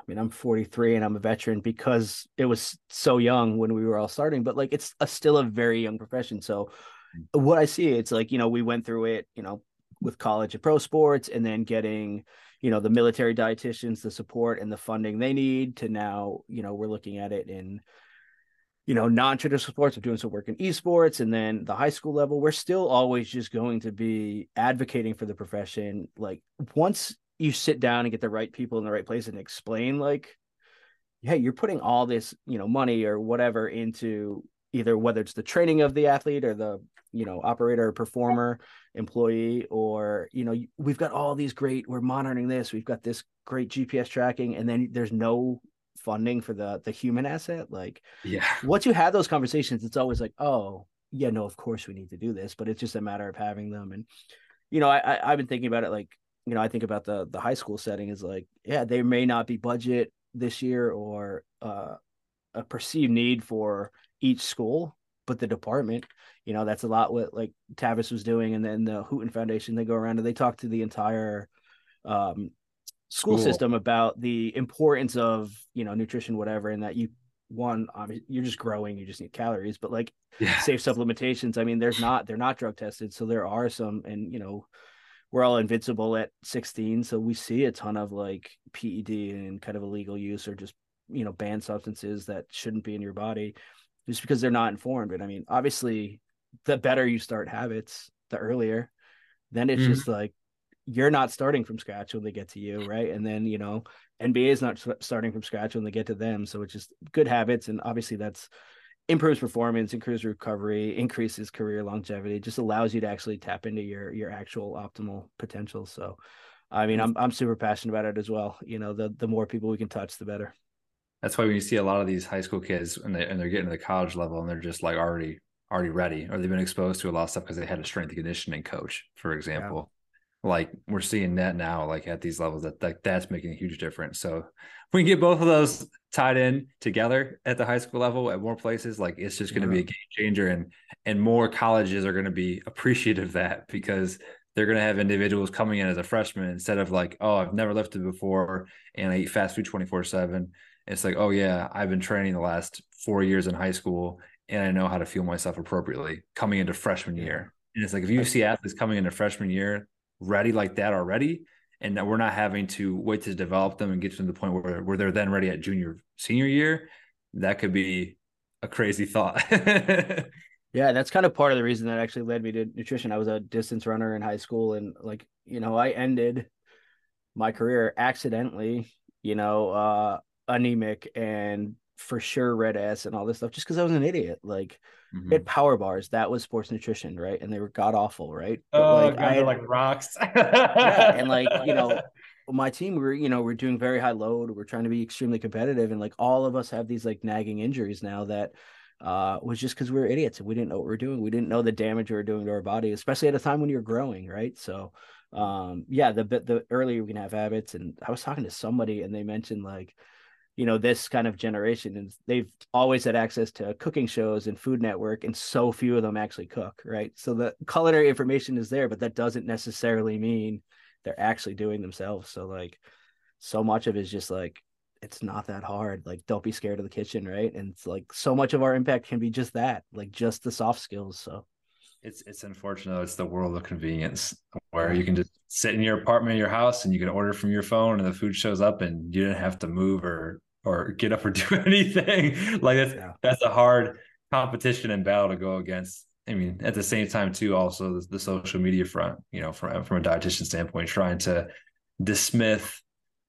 Speaker 2: I mean, I'm 43 and I'm a veteran because it was so young when we were all starting, but like it's a, still a very young profession. So mm. what I see, it's like, you know, we went through it, you know, with college and pro sports and then getting, you know, the military dietitians, the support and the funding they need to now, you know, we're looking at it in, you know, non-traditional sports. I'm doing some work in esports and then the high school level. We're still always just going to be advocating for the profession. Like once you sit down and get the right people in the right place and explain like hey you're putting all this you know money or whatever into either whether it's the training of the athlete or the you know operator performer employee or you know we've got all these great we're monitoring this we've got this great gps tracking and then there's no funding for the the human asset? Like
Speaker 1: yeah.
Speaker 2: once you have those conversations it's always like oh yeah no of course we need to do this but it's just a matter of having them. And you know i, I i've been thinking about it like you know, I think about the the high school setting is like, yeah, there may not be budget this year or uh, a perceived need for each school, but the department. You know, that's a lot what like Tavis was doing, and then the Hooton Foundation. They go around and they talk to the entire um, school, school system about the importance of you know nutrition, whatever, and that you one you're just growing you just need calories but like yeah. safe supplementations i mean there's not they're not drug tested so there are some and you know we're all invincible at 16 so we see a ton of like ped and kind of illegal use or just you know banned substances that shouldn't be in your body just because they're not informed and i mean obviously the better you start habits the earlier then it's mm-hmm. just like you're not starting from scratch when they get to you right and then you know nba is not starting from scratch when they get to them so it's just good habits and obviously that's improves performance, improves recovery, increases career longevity, just allows you to actually tap into your your actual optimal potential. So, I mean, I'm I'm super passionate about it as well. You know, the the more people we can touch, the better.
Speaker 1: That's why when you see a lot of these high school kids and they and they're getting to the college level and they're just like already already ready, or they've been exposed to a lot of stuff because they had a strength and conditioning coach, for example like we're seeing that now like at these levels that like that's making a huge difference. So if we can get both of those tied in together at the high school level at more places like it's just going to yeah. be a mm-hmm. game changer and and more colleges are going to be appreciative of that because they're going to have individuals coming in as a freshman instead of like oh i've never lifted before and i eat fast food 24 7 it's like oh yeah i've been training the last four years in high school and i know how to fuel myself appropriately coming into freshman year. And it's like if you see athletes coming into freshman year ready like that already and that we're not having to wait to develop them and get to the point where, where they're then ready at junior senior year that could be a crazy thought <laughs>
Speaker 2: yeah that's kind of part of the reason that actually led me to nutrition i was a distance runner in high school and like you know i ended my career accidentally you know uh anemic and for sure RED-S and all this stuff just because I was an idiot. Like mm-hmm. it power bars, that was sports nutrition, right? And they were god awful, right?
Speaker 1: But oh, like, God, I had, like rocks.
Speaker 2: yeah, and like <laughs> you know, my team we're you know we're doing very high load. We're trying to be extremely competitive, and like all of us have these like nagging injuries now that uh, was just because we were idiots and we didn't know what we are doing. We didn't know the damage we were doing to our body, especially at a time when you're growing, right? So, um, yeah, the the earlier we can have habits. And I was talking to somebody and they mentioned like you know this kind of generation and they've always had access to cooking shows and food network and so few of them actually cook right? So the culinary information is there but that doesn't necessarily mean they're actually doing themselves. So like so much of it is just like it's not that hard. Like don't be scared of the kitchen right? And it's like so much of our impact can be just that like just the soft skills. So
Speaker 1: it's it's unfortunate it's the world of convenience where you can just sit in your apartment your house and you can order from your phone and the food shows up and you didn't have to move or or get up or <laughs> do anything. like that's yeah. that's a hard competition and battle to go against. I mean, at the same time, too, also the, the social media front, you know, from from a dietitian standpoint, trying to dismiss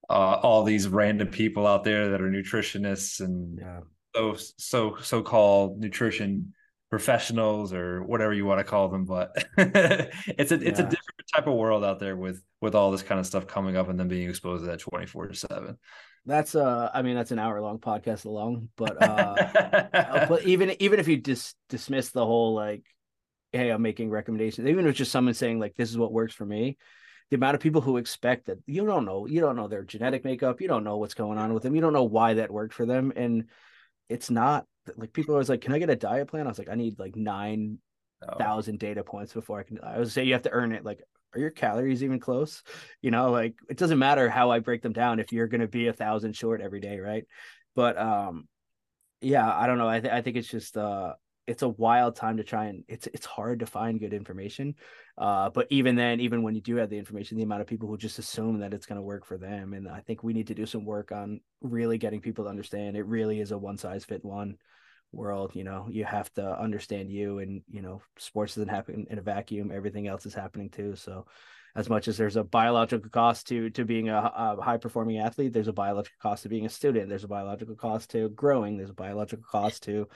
Speaker 1: uh, all these random people out there that are nutritionists and yeah. so so so called nutrition professionals or whatever you want to call them but <laughs> it's a it's a different type of world out there with with all this kind of stuff coming up and then being exposed to that 24 to 7
Speaker 2: that's uh i mean that's an hour long podcast alone but uh <laughs> but even even if you just dismiss the whole like hey i'm making recommendations even if it's just someone saying like this is what works for me the amount of people who expect that you don't know you don't know their genetic makeup you don't know what's going on with them you don't know why that worked for them and it's not like people always like can i get a diet plan i was like i need like nine oh. thousand data points before i can i was say you have to earn it like are your calories even close? You know, like it doesn't matter how I break them down if you're going to be a thousand short every day, right? But um, yeah, I don't know. I th- I think it's just uh, it's a wild time to try and it's it's hard to find good information. Uh, but even then, even when you do have the information, the amount of people who just assume that it's going to work for them, and I think we need to do some work on really getting people to understand. It really is a one size fit one world you know? You have to understand you and you know sports doesn't happen in a vacuum. Everything else is happening too. So as much as there's a biological cost to to being a, a high performing athlete there's a biological cost to being a student there's a biological cost to growing there's a biological cost to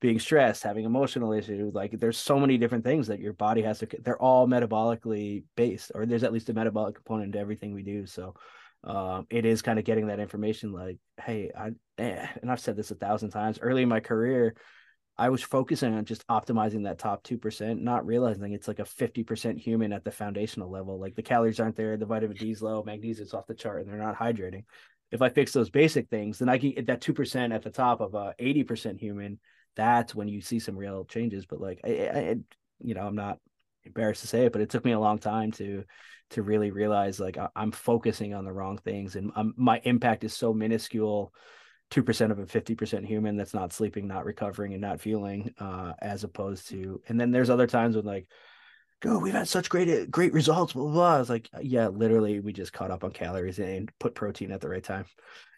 Speaker 2: being stressed having emotional issues like there's so many different things that your body has to they're all metabolically based or there's at least a metabolic component to everything we do so um, it is kind of getting that information like, hey, I eh, and I've said this a thousand times early in my career, I was focusing on just optimizing that top 2%, not realizing it's like a 50% human at the foundational level. Like the calories aren't there, the vitamin D's low, magnesium's off the chart, and they're not hydrating. if I fix those basic things, then I can get that two percent at the top of a eighty percent human. That's when you see some real changes. But like, I, I, you know, I'm not embarrassed to say it, but it took me a long time to to really realize like I'm focusing on the wrong things, and I'm, my impact is so minuscule. Two percent of a fifty percent human that's not sleeping, not recovering, and not feeling, uh, as opposed to. And then there's other times when like go, we've had such great great results, blah, blah, blah. I was like, yeah, literally, we just caught up on calories and put protein at the right time.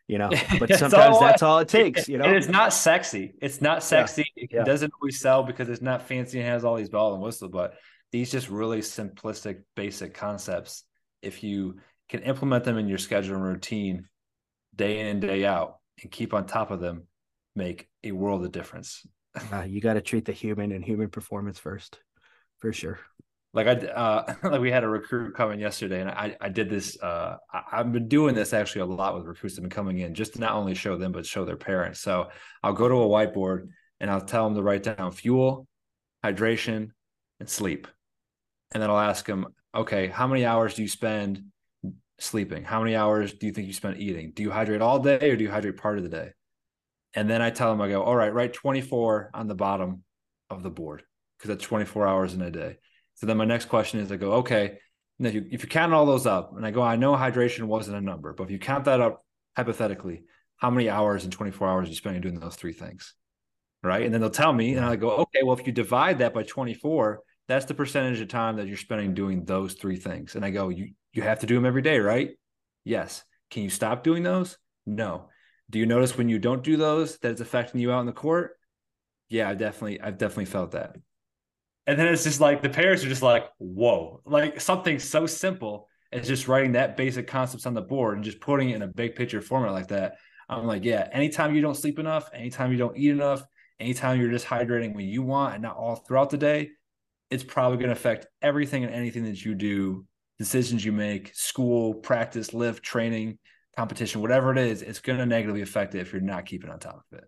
Speaker 2: You know, <laughs> but sometimes all, that's all it takes, you <laughs> know.
Speaker 1: And it's not sexy. It's not sexy. Yeah. It yeah. doesn't always sell because it's not fancy and has all these ball and whistle, but these just really simplistic, basic concepts. If you can implement them in your schedule and routine day in and day out and keep on top of them, make a world of difference.
Speaker 2: Uh, you got to treat the human and human performance first, for sure
Speaker 1: like I uh <laughs> like we had a recruit coming yesterday and I I did this uh I, have been doing this actually a lot with recruits that have been coming in just to not only show them but show their parents. So I'll go to a whiteboard and I'll tell them to write down fuel, hydration, and sleep. And then I'll ask them, okay, how many hours do you spend sleeping? How many hours do you think you spend eating? Do you hydrate all day or do you hydrate part of the day? And then I tell them, I go, all right, write 24 on the bottom of the board because that's 24 hours in a day. So then my next question is I go, okay, if you, if you count all those up, and I go, I know hydration wasn't a number, but if you count that up hypothetically, how many hours in 24 hours are you spending doing those three things? Right. And then they'll tell me, and I go, okay, well, if you divide that by 24, that's the percentage of time that you're spending doing those three things. And I go, you you have to do them every day, right? Yes. Can you stop doing those? No. Do you notice when you don't do those that it's affecting you out in the court? Yeah, I definitely I've definitely felt that. And then it's just like the parents are just like, whoa, like something so simple as just writing that basic concepts on the board and just putting it in a big picture format like that. I'm like, yeah, anytime you don't sleep enough, anytime you don't eat enough, anytime you're just hydrating when you want and not all throughout the day, it's probably going to affect everything and anything that you do, decisions you make, school, practice, lift, training, competition, whatever it is, it's going to negatively affect it if you're not keeping on top of it.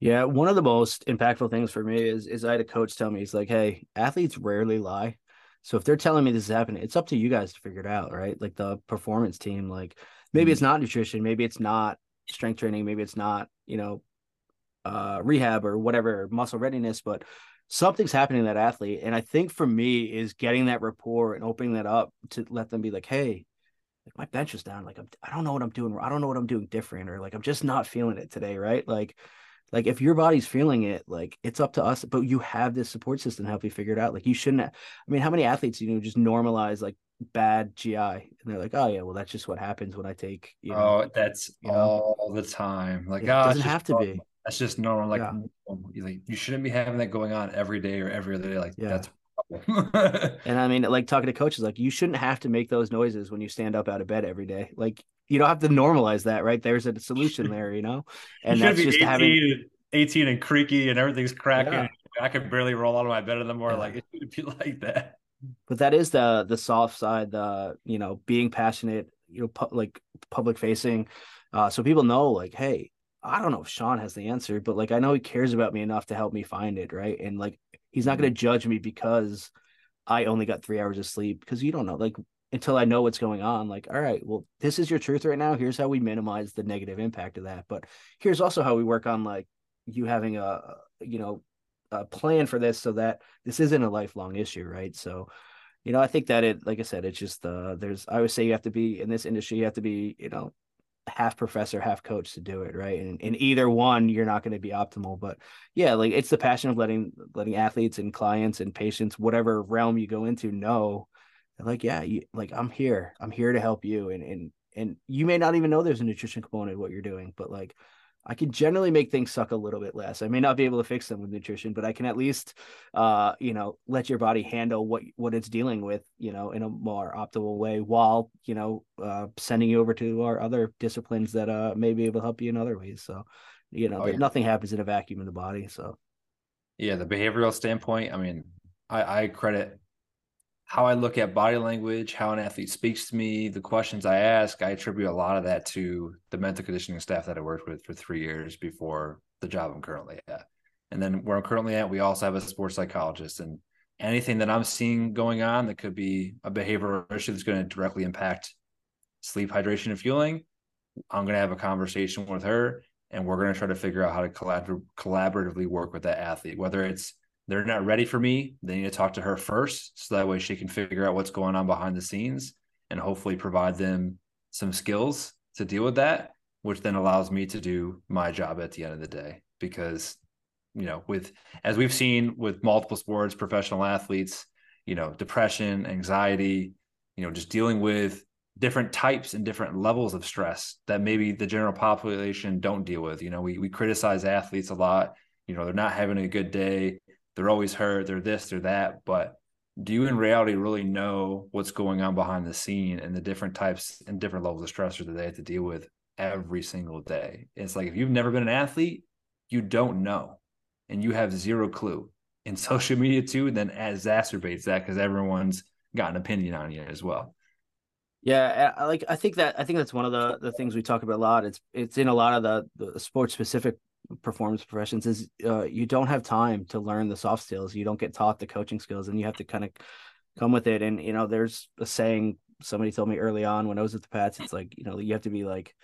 Speaker 2: Yeah, one of the most impactful things for me is is I had a coach tell me he's like, "Hey, athletes rarely lie. So if they're telling me this is happening, it's up to you guys to figure it out, right? Like the performance team, like maybe mm-hmm. it's not nutrition, maybe it's not strength training, maybe it's not, you know, uh rehab or whatever, muscle readiness, but something's happening to that athlete. And I think for me is getting that rapport and opening that up to let them be like, "Hey, like my bench is down. Like I'm, I don't know what I'm doing. I don't know what I'm doing different, or like I'm just not feeling it today, right? Like like if your body's feeling it like it's up to us but you have this support system to help you figure it out like you shouldn't i mean how many athletes you know just normalize like bad gi and they're like oh yeah well that's just what happens when i take
Speaker 1: you know, oh that's you know? all the time like
Speaker 2: yeah, oh, doesn't have to be
Speaker 1: that's just normal like, yeah. like you shouldn't be having that going on every day or every other day like yeah. that's <laughs>
Speaker 2: and I mean, like talking to coaches, like you shouldn't have to make those noises when you stand up out of bed every day. Like you don't have to normalize that, right? There's a solution there, you know. <laughs> And you that's just 18, having
Speaker 1: 18 and creaky and everything's cracking. Yeah. I could barely roll out of my bed in the morning. Like it should be <laughs> like that.
Speaker 2: But that is the the soft side, the you know, being passionate, you know, pu- like public facing. Uh, so people know, like, hey, I don't know if Sean has the answer, but like I know he cares about me enough to help me find it, right? And like he's not going to judge me because I only got three hours of sleep because you don't know, like until I know what's going on. Like, all right, well, this is your truth right now. Here's how we minimize the negative impact of that. But here's also how we work on like you having a you know a plan for this so that this isn't a lifelong issue, right? So, you know, I think that it, like I said, it's just uh, there's I would say you have to be in this industry, you have to be, you know, half professor, half coach to do it, right? And in either one, you're not going to be optimal. But yeah, like it's the passion of letting letting athletes and clients and patients, whatever realm you go into, know like, yeah, you, like I'm here, I'm here to help you, and and and you may not even know there's a nutrition component what you're doing, but like I can generally make things suck a little bit less. I may not be able to fix them with nutrition, but I can at least, uh, you know, let your body handle what what it's dealing with, you know, in a more optimal way, while you know, uh, sending you over to our other disciplines that uh may be able to help you in other ways. So, you know, oh, yeah. nothing happens in a vacuum in the body. So,
Speaker 1: yeah, the behavioral standpoint. I mean, I, I credit how I look at body language, how an athlete speaks to me, the questions I ask, I attribute a lot of that to the mental conditioning staff that I worked with for three years before the job I'm currently at. And then where I'm currently at, we also have a sports psychologist. And anything that I'm seeing going on that could be a behavioral issue that's going to directly impact sleep, hydration, and fueling, I'm going to have a conversation with her and we're going to try to figure out how to collabor- collaboratively work with that athlete, whether it's they're not ready for me, they need to talk to her first. So that way she can figure out what's going on behind the scenes and hopefully provide them some skills to deal with that, which then allows me to do my job at the end of the day. Because, you know, with as we've seen with multiple sports, professional athletes, you know, depression, anxiety, you know, just dealing with different types and different levels of stress that maybe the general population don't deal with. You know, we we criticize athletes a lot. You know, they're not having a good day. They're always hurt. They're this, they're that. But do you in reality really know what's going on behind the scene and the different types and different levels of stressors that they have to deal with every single day? It's like if you've never been an athlete, you don't know and you have zero clue. And <laughs> social media too then exacerbates that because everyone's got an opinion on you as well.
Speaker 2: Yeah, I like I think that I think that's one of the the things we talk about a lot. It's it's in a lot of the the sports specific performance professions is uh, you don't have time to learn the soft skills. You don't get taught the coaching skills, and you have to kind of come with it. And you know, there's a saying somebody told me early on when I was with the Pats. It's like you know you have to be like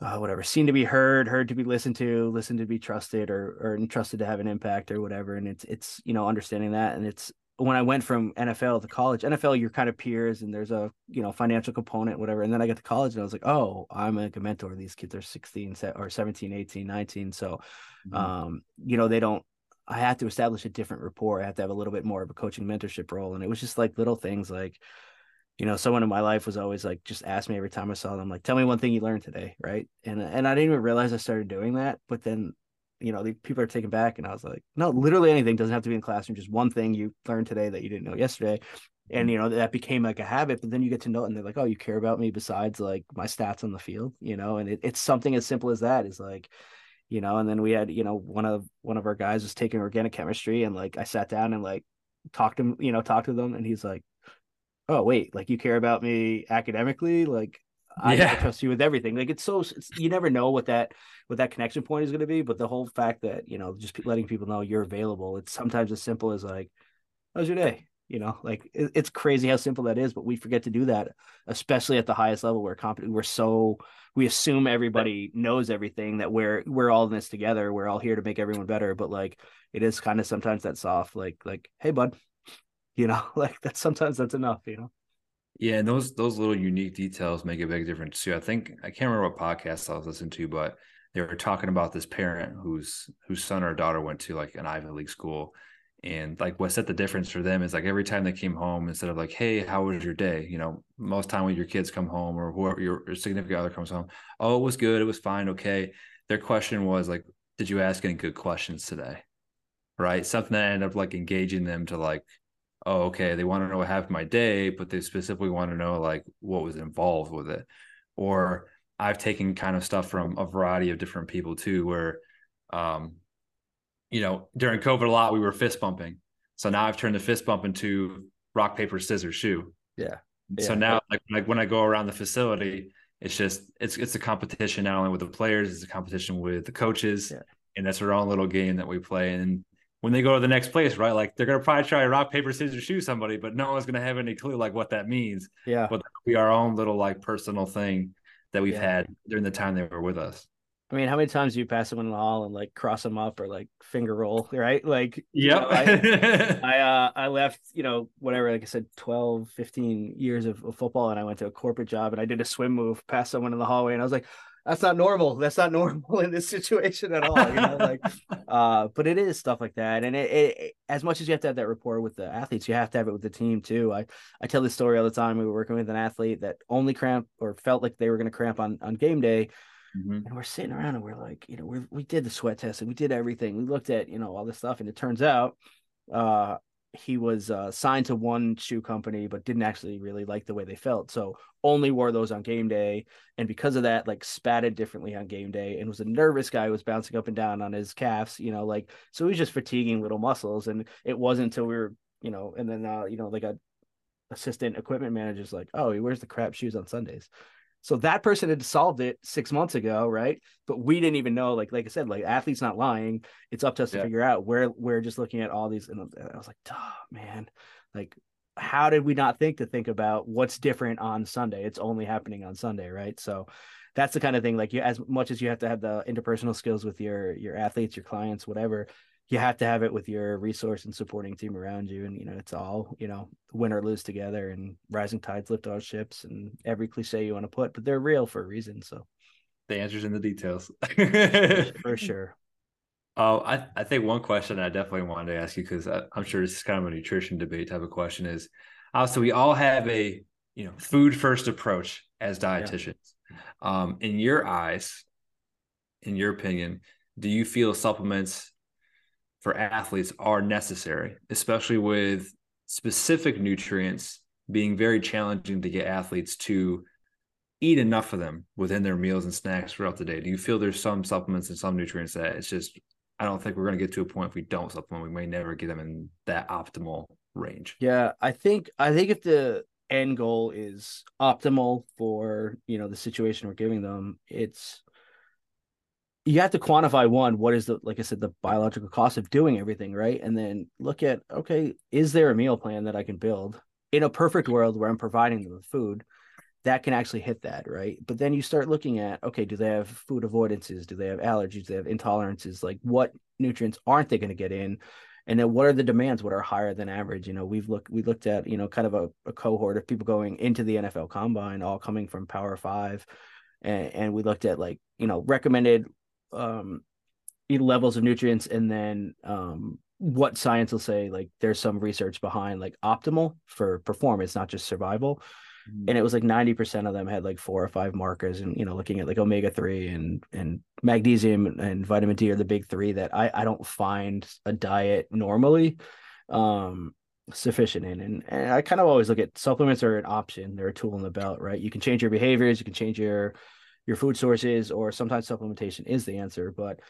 Speaker 2: uh, whatever, seen to be heard, heard to be listened to, listened to be trusted, or or trusted to have an impact, or whatever. And it's it's you know understanding that, and it's when I went from NFL to college, NFL, you're kind of peers and there's a, you know, financial component, whatever. And then I got to college and I was like, oh, I'm like a mentor. These kids are 16 or 17, 18, 19. So, mm-hmm. um, you know, they don't, I had to establish a different rapport. I had to have a little bit more of a coaching mentorship role. And it was just like little things like, you know, someone in my life was always like, just ask me every time I saw them, like, tell me one thing you learned today. Right. And, and I didn't even realize I started doing that. But then you know, the people are taken back. And I was like, no, literally anything doesn't have to be in classroom. Just one thing you learned today that you didn't know yesterday. And, mm-hmm. you know, that became like a habit, but then you get to know, and they're like, oh, you care about me besides like my stats on the field, you know? And it, it's something as simple as that is like, you know, and then we had, you know, one of, one of our guys was taking organic chemistry and like, I sat down and like talked to him, you know, talked to them and he's like, oh, wait, like you care about me academically? Like, I, yeah. I trust you with everything. Like it's so it's, you never know what that what that connection point is going to be, but the whole fact that you know just letting people know you're available. It's sometimes as simple as like, "How's your day?" You know, like it, it's crazy how simple that is, but we forget to do that, especially at the highest level where competent. We're so we assume everybody knows everything that we're we're all in this together. We're all here to make everyone better, but like it is kind of sometimes that soft, like like, "Hey, bud," you know, <laughs> like that. Sometimes that's enough, you know.
Speaker 1: Yeah, and those those little unique details make a big difference too. I think I can't remember what podcast I was listening to, but they were talking about this parent whose whose son or daughter went to like an Ivy League school, and like what set the difference for them is like every time they came home, instead of like, "Hey, how was your day?" You know, most time when your kids come home or whoever your significant other comes home, "Oh, it was good, it was fine, okay." Their question was like, "Did you ask any good questions today?" Right, something that ended up like engaging them to like oh, okay, they want to know what happened my day, but they specifically want to know like what was involved with it. Or I've taken kind of stuff from a variety of different people too, where, um, you know, during COVID a lot we were fist bumping. So now I've turned the fist bump into rock paper scissors shoe.
Speaker 2: Yeah.
Speaker 1: yeah. So now, like, like when I go around the facility, it's just it's it's a competition not only with the players, it's a competition with the coaches, yeah. and that's our own little game that we play. And when they go to the next place, right? Like they're gonna probably try rock, paper, scissors, shoe somebody, but no one's gonna have any clue like what that means.
Speaker 2: Yeah.
Speaker 1: But be our own little like personal thing that we've yeah. had during the time they were with us.
Speaker 2: I mean, how many times do you pass someone in the hall and like cross them up or like finger roll, right? Like,
Speaker 1: yeah,
Speaker 2: I, <laughs> I, uh, I left, you know, whatever, like I said, 12, 15 years of, of, football and I went to a corporate job and I did a swim move past someone in the hallway and I was like, that's not normal. That's not <laughs> normal in this situation at all. You know, like, <laughs> uh, but it is stuff like that. And it, it, it, as much as you have to have that rapport with the athletes, you have to have it with the team too. I, I tell this story all the time. We were working with an athlete that only cramp or felt like they were going to cramp on, on game day. Mm-hmm. And we're sitting around and we're like, you know, we we did the sweat test and we did everything. We looked at, you know, all this stuff. And it turns out, uh, he was uh, signed to one shoe company but didn't actually really like the way they felt. So only wore those on game day and because of that like spatted differently on game day and was a nervous guy was bouncing up and down on his calves you know like so he was just fatiguing little muscles and it wasn't until we were you know and then uh you know like a assistant equipment manager's like oh he wears the crap shoes on sundays so that person had solved it six months ago, right? But we didn't even know. Like, like I said, like athletes not lying. It's up to us yeah. to figure out. We're we're just looking at all these, and I was like, oh man, like how did we not think to think about what's different on Sunday? It's only happening on Sunday, right? So that's the kind of thing like you as much as you have to have the interpersonal skills with your your athletes, your clients, whatever, you have to have it with your resource and supporting team around you. And you know, it's all, you know, win or lose together and rising tides lift all ships and every cliche you want to put, but they're real for a reason. So
Speaker 1: the answer's in the details.
Speaker 2: for <laughs> sure.
Speaker 1: Oh, I, I think one question I definitely wanted to ask you because I'm sure this is kind of a nutrition debate type of question is also we all have a you know food first approach as dietitians. Yeah. Um, in your eyes, in your opinion, do you feel supplements for athletes are necessary, especially with specific nutrients being very challenging to get athletes to eat enough of them within their meals and snacks throughout the day? Do you feel there's some supplements and some nutrients that it's just I don't think we're going to get to a point if we don't supplement, we may never get them in that optimal range.
Speaker 2: Yeah, I think I think if the end goal is optimal for you know the situation we're giving them, it's you have to quantify one what is the like i said the biological cost of doing everything right and then look at okay is there a meal plan that i can build in a perfect world where i'm providing them with food that can actually hit that, right? But then you start looking at okay, do they have food avoidances? Do they have allergies? Do they have intolerances? Like what nutrients aren't they going to get in? And then what are the demands? What are higher than average? You know, we've looked we looked at you know kind of a, a cohort of people going into the NFL Combine, all coming from Power Five, and, and we looked at like you know recommended um, levels of nutrients, and then um, what science will say like there's some research behind like optimal for performance, not just survival. Mm-hmm. and it was like 90% of them had like four or five markers and you know looking at like omega-3 and and magnesium and vitamin d are the big three that i i don't find a diet normally um sufficient in. And, and i kind of always look at supplements are an option. They're a tool in the belt right? You can change your behaviors you can change your your food sources or sometimes supplementation is the answer. But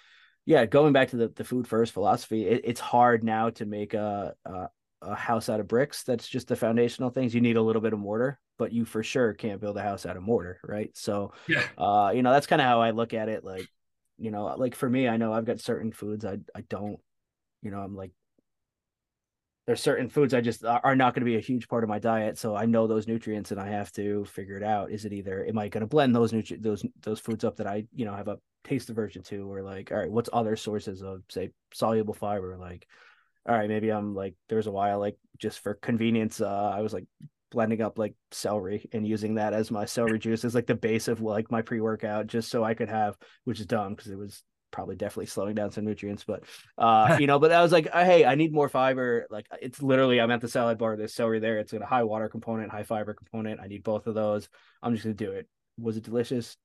Speaker 2: yeah going back to the, the food first philosophy it, it's hard now to make a, a, a house out of bricks. That's just the foundational things. You need a little bit of mortar but you for sure can't build a house out of mortar right? So yeah. uh you know that's kind of how i look at it like you know like for me i know i've got certain foods i i don't you know i'm like there's certain foods i just are not going to be a huge part of my diet so i know those nutrients and i have to figure it out. Is it either am i going to blend those nutri- those those foods up that i you know have a taste aversion to or like all right what's other sources of say soluble fiber? Like all right, maybe I'm like, there was a while, like just for convenience, uh, I was like blending up like celery and using that as my celery juice as like the base of like my pre workout, just so I could have, which is dumb because it was probably definitely slowing down some nutrients, but uh, you know, but I was like, uh, hey, I need more fiber. Like it's literally, I'm at the salad bar, there's celery there. It's got a high water component, high fiber component. I need both of those. I'm just gonna do it. Was it delicious?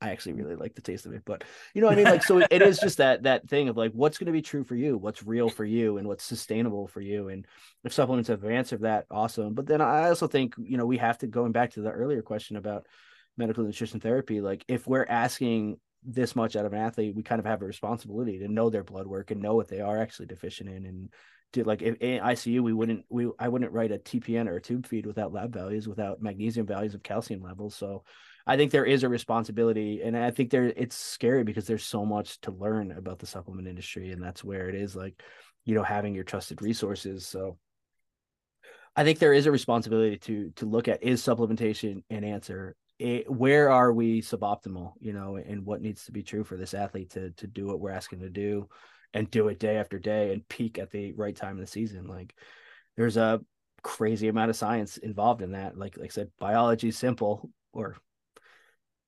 Speaker 2: I actually really like the taste of it, but you know what I mean? Like, so it is just that, that thing of like, what's going to be true for you, what's real for you and what's sustainable for you. And if supplements have answered that, awesome. But then I also think, you know, we have to going back to the earlier question about medical nutrition therapy. Like if we're asking this much out of an athlete, we kind of have a responsibility to know their blood work and know what they are actually deficient in. And to like if in ICU, we wouldn't, we, I wouldn't write a TPN or a tube feed without lab values, without magnesium values of calcium levels. So, I think there is a responsibility, and I think there it's scary because there's so much to learn about the supplement industry, and that's where it is like, you know, having your trusted resources. So, I think there is a responsibility to to look at is supplementation an answer? It, where are we suboptimal? You know, and what needs to be true for this athlete to to do what we're asking to do, and do it day after day and peak at the right time of the season. Like, there's a crazy amount of science involved in that. Like like I said, biology is simple, or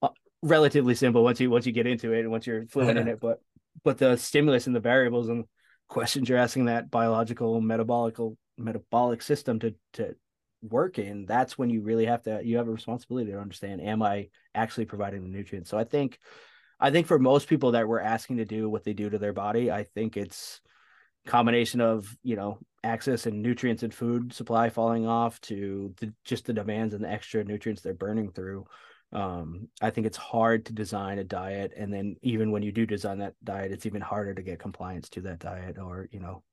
Speaker 2: uh, relatively simple once you once you get into it and once you're fluent in <laughs> it. But but the stimulus and the variables and questions you're asking that biological metabolic metabolic system to to work in, that's when you really have to you have a responsibility to understand am I actually providing the nutrients. So I think I think for most people that we're asking to do what they do to their body, I think it's combination of you know access and nutrients and food supply falling off to the, just the demands and the extra nutrients they're burning through um, I think it's hard to design a diet, and then even when you do design that diet, it's even harder to get compliance to that diet, or you know,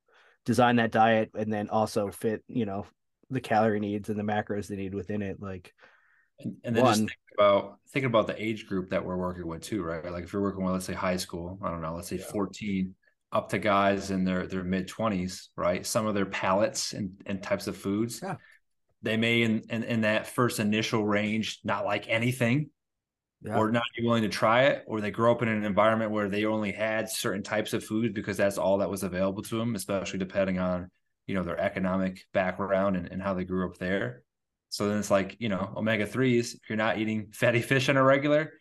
Speaker 2: design that diet and then also fit you know the calorie needs and the macros they need within it. Like,
Speaker 1: and, and then one, just think about thinking about the age group that we're working with too, right? Like if you're working with, let's say, high school, I don't know, let's say yeah. 14 up to guys in their their mid 20s, right? Some of their palates and, and types of foods. Yeah they may in, in, in that first initial range not like anything yeah. or not be willing to try it, or they grow up in an environment where they only had certain types of food because that's all that was available to them, especially depending on you know their economic background and, and how they grew up there. So then it's like you know omega threes. If you're not eating fatty fish on a regular,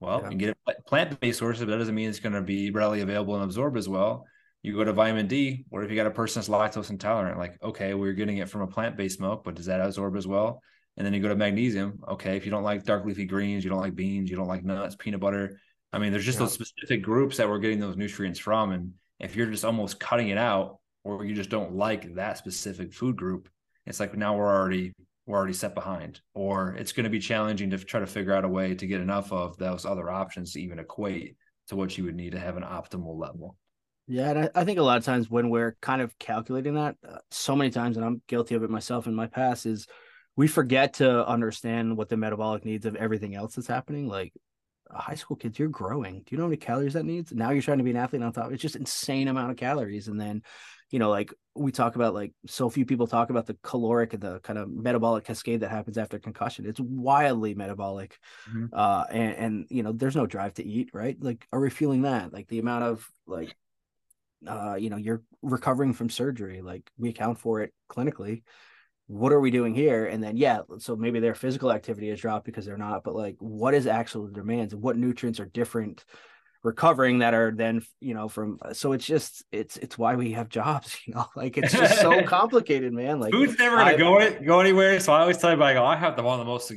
Speaker 1: well, yeah. you get it plant based sources, but that doesn't mean it's going to be readily available and absorbed as well. You go to vitamin D, or if you got a person that's lactose intolerant, like okay, we're getting it from a plant based milk, but does that absorb as well? And then you go to magnesium. Okay, if you don't like dark leafy greens, you don't like beans, you don't like nuts, peanut butter. I mean, there's just yeah. those specific groups that we're getting those nutrients from. And if you're just almost cutting it out, or you just don't like that specific food group, it's like now we're already we're already set behind. Or it's going to be challenging to try to figure out a way to get enough of those other options to even equate to what you would need to have an optimal level.
Speaker 2: Yeah, and I, I, think a lot of times when we're kind of calculating that, uh, so many times, and I'm guilty of it myself in my past, is we forget to understand what the metabolic needs of everything else that's happening. Like high school kids, you're growing. Do you know how many calories that needs? Now you're trying to be an athlete on top. It's just insane amount of calories. And then, you know, like we talk about, like so few people talk about the caloric, and the kind of metabolic cascade that happens after concussion. It's wildly metabolic. Mm-hmm. Uh, and, and, you know, there's no drive to eat, right? Like, are we feeling that? Like the amount of like, uh, you know, you're recovering from surgery. Like we account for it clinically what are we doing here? And then, yeah, so maybe their physical activity has dropped because they're not, but like, what is actual demands and what nutrients are different recovering that are then, you know, from, so it's just, it's, it's why we have jobs, <laughs> you know, like it's just so <laughs> complicated, man. Like
Speaker 1: food's never going to go, it, go anywhere. So I always tell you, like, oh, I have the one of the most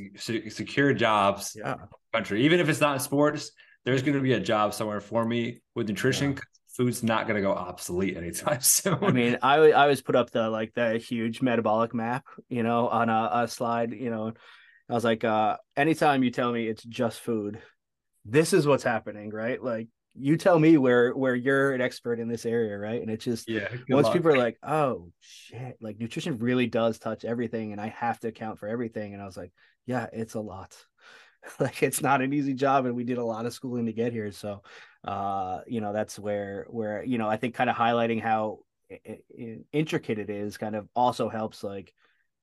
Speaker 1: secure jobs
Speaker 2: yeah.
Speaker 1: country, even if it's not in sports, there's going to be a job somewhere for me with nutrition. Yeah food's not going to go obsolete anytime <laughs> soon.
Speaker 2: I mean, I I always put up the like the huge metabolic map, you know, on a, a slide. You know, I was like, uh, anytime you tell me it's just food, this is what's happening, right? Like you tell me where where you're an expert in this area, right? And it's just
Speaker 1: yeah.
Speaker 2: Once luck. people are like, oh shit, like nutrition really does touch everything, and I have to account for everything. And I was like, yeah, it's a lot. <laughs> like it's not an easy job, and we did a lot of schooling to get here. So uh, you know, that's where where you know I think kind of highlighting how intricate it is kind of also helps. Like,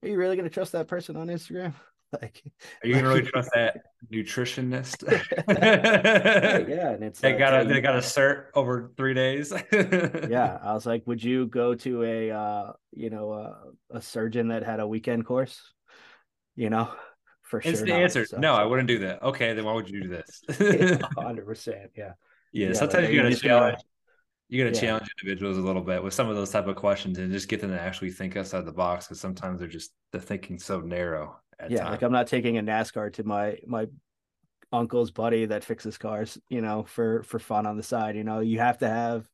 Speaker 2: are you really going to trust that person on Instagram? <laughs>
Speaker 1: like, are you gonna really trust that nutritionist? <laughs>
Speaker 2: yeah, and it's <laughs>
Speaker 1: they like, got a they got a cert over three days.
Speaker 2: yeah, I was like, would you go to a uh, you know uh, a surgeon that had a weekend course? You know, for
Speaker 1: sure. Instant answer: so, No, I wouldn't do that. Okay, then why would you do
Speaker 2: this? Hundred percent. Yeah.
Speaker 1: Yeah, yeah sometimes like, you gotta challenge. You gotta yeah. challenge individuals a little bit with some of those type of questions and just get them to actually think outside the box because sometimes they're just the thinking so narrow.
Speaker 2: Yeah, times. like I'm not taking a NASCAR to my my uncle's buddy that fixes cars, you know, for for fun on the side. You know, you have to have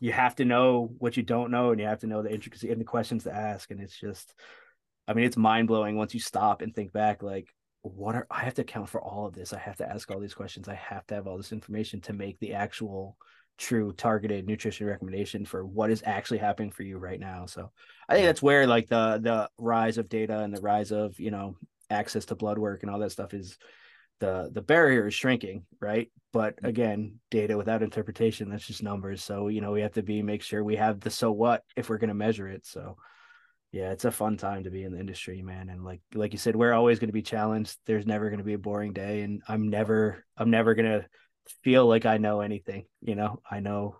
Speaker 2: you have to know what you don't know and you have to know the intricacy and the questions to ask. And it's just I mean, it's mind blowing once you stop and think back, like, what are I have to account for all of this? I have to ask all these questions. I have to have all this information to make the actual true targeted nutrition recommendation for what is actually happening for you right now. So I think that's where like the the rise of data and the rise of, you know, access to blood work and all that stuff is the the barrier is shrinking, right? But again, data without interpretation, that's just numbers. So, you know, we have to be make sure we have the so what if we're going to measure it. So yeah, it's a fun time to be in the industry, man. And like like you said, we're always going to be challenged. There's never going to be a boring day, and I'm never I'm never going to feel like I know anything. You know, I know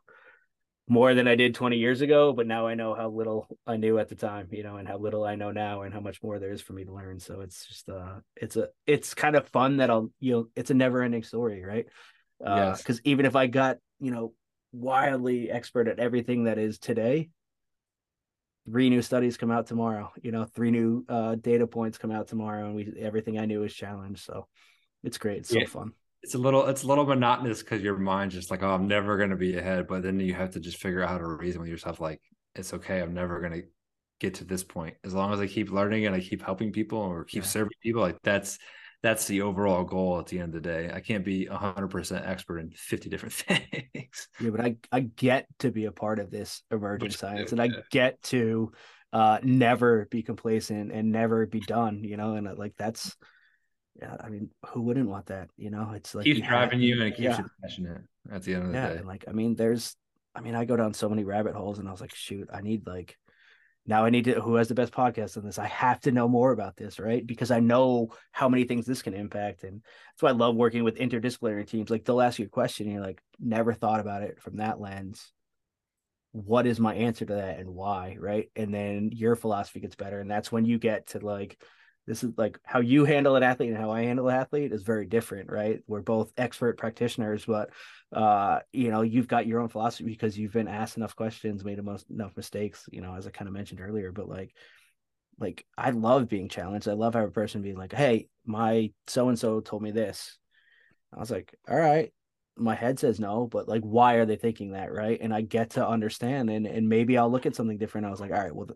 Speaker 2: more than I did 20 years ago, but now I know how little I knew at the time, you know, and how little I know now and how much more there is for me to learn. So it's just uh it's a it's kind of fun that I'll you know it's a never ending story, right? Uh because even if I got, you know, wildly expert at everything that is today, three new studies come out tomorrow you know three new uh, data points come out tomorrow and we everything i knew is challenged so it's great it's so fun
Speaker 1: it's a little it's a little monotonous because your mind's just like oh i'm never going to be ahead but then you have to just figure out how to reason with yourself like it's okay i'm never going to get to this point as long as i keep learning and i keep helping people or keep yeah. serving people like that's that's the overall goal at the end of the day. I can't be 100% expert in 50 different <laughs> things.
Speaker 2: Yeah, but I, I get to be a part of this emerging Which, science and I get to uh, never be complacent and never be done, you know, and uh, like that's, yeah, I mean, who wouldn't want that? You know, it's like
Speaker 1: keeps you driving have, you and it keeps yeah. you passionate at the end of the
Speaker 2: yeah,
Speaker 1: day.
Speaker 2: And like, I mean, there's, I mean, I go down so many rabbit holes and I was like, shoot, I need like, now I need to who has the best podcast on this? I have to know more about this, right? Because I know how many things this can impact. And that's why I love working with interdisciplinary teams. Like they'll ask you a question, and you're like, never thought about it from that lens. What is my answer to that and why? Right. And then your philosophy gets better. And that's when you get to like this is like how you handle an athlete and how I handle an athlete is very different, right? We're both expert practitioners, but uh, you know, you've got your own philosophy because you've been asked enough questions, made enough mistakes, you know, as I kind of mentioned earlier. But like, like I love being challenged. I love having a person being like, "Hey, my so and so told me this." I was like, "All right." My head says no, but like, why are they thinking that, right? And I get to understand, and and maybe I'll look at something different. I was like, "All right, well,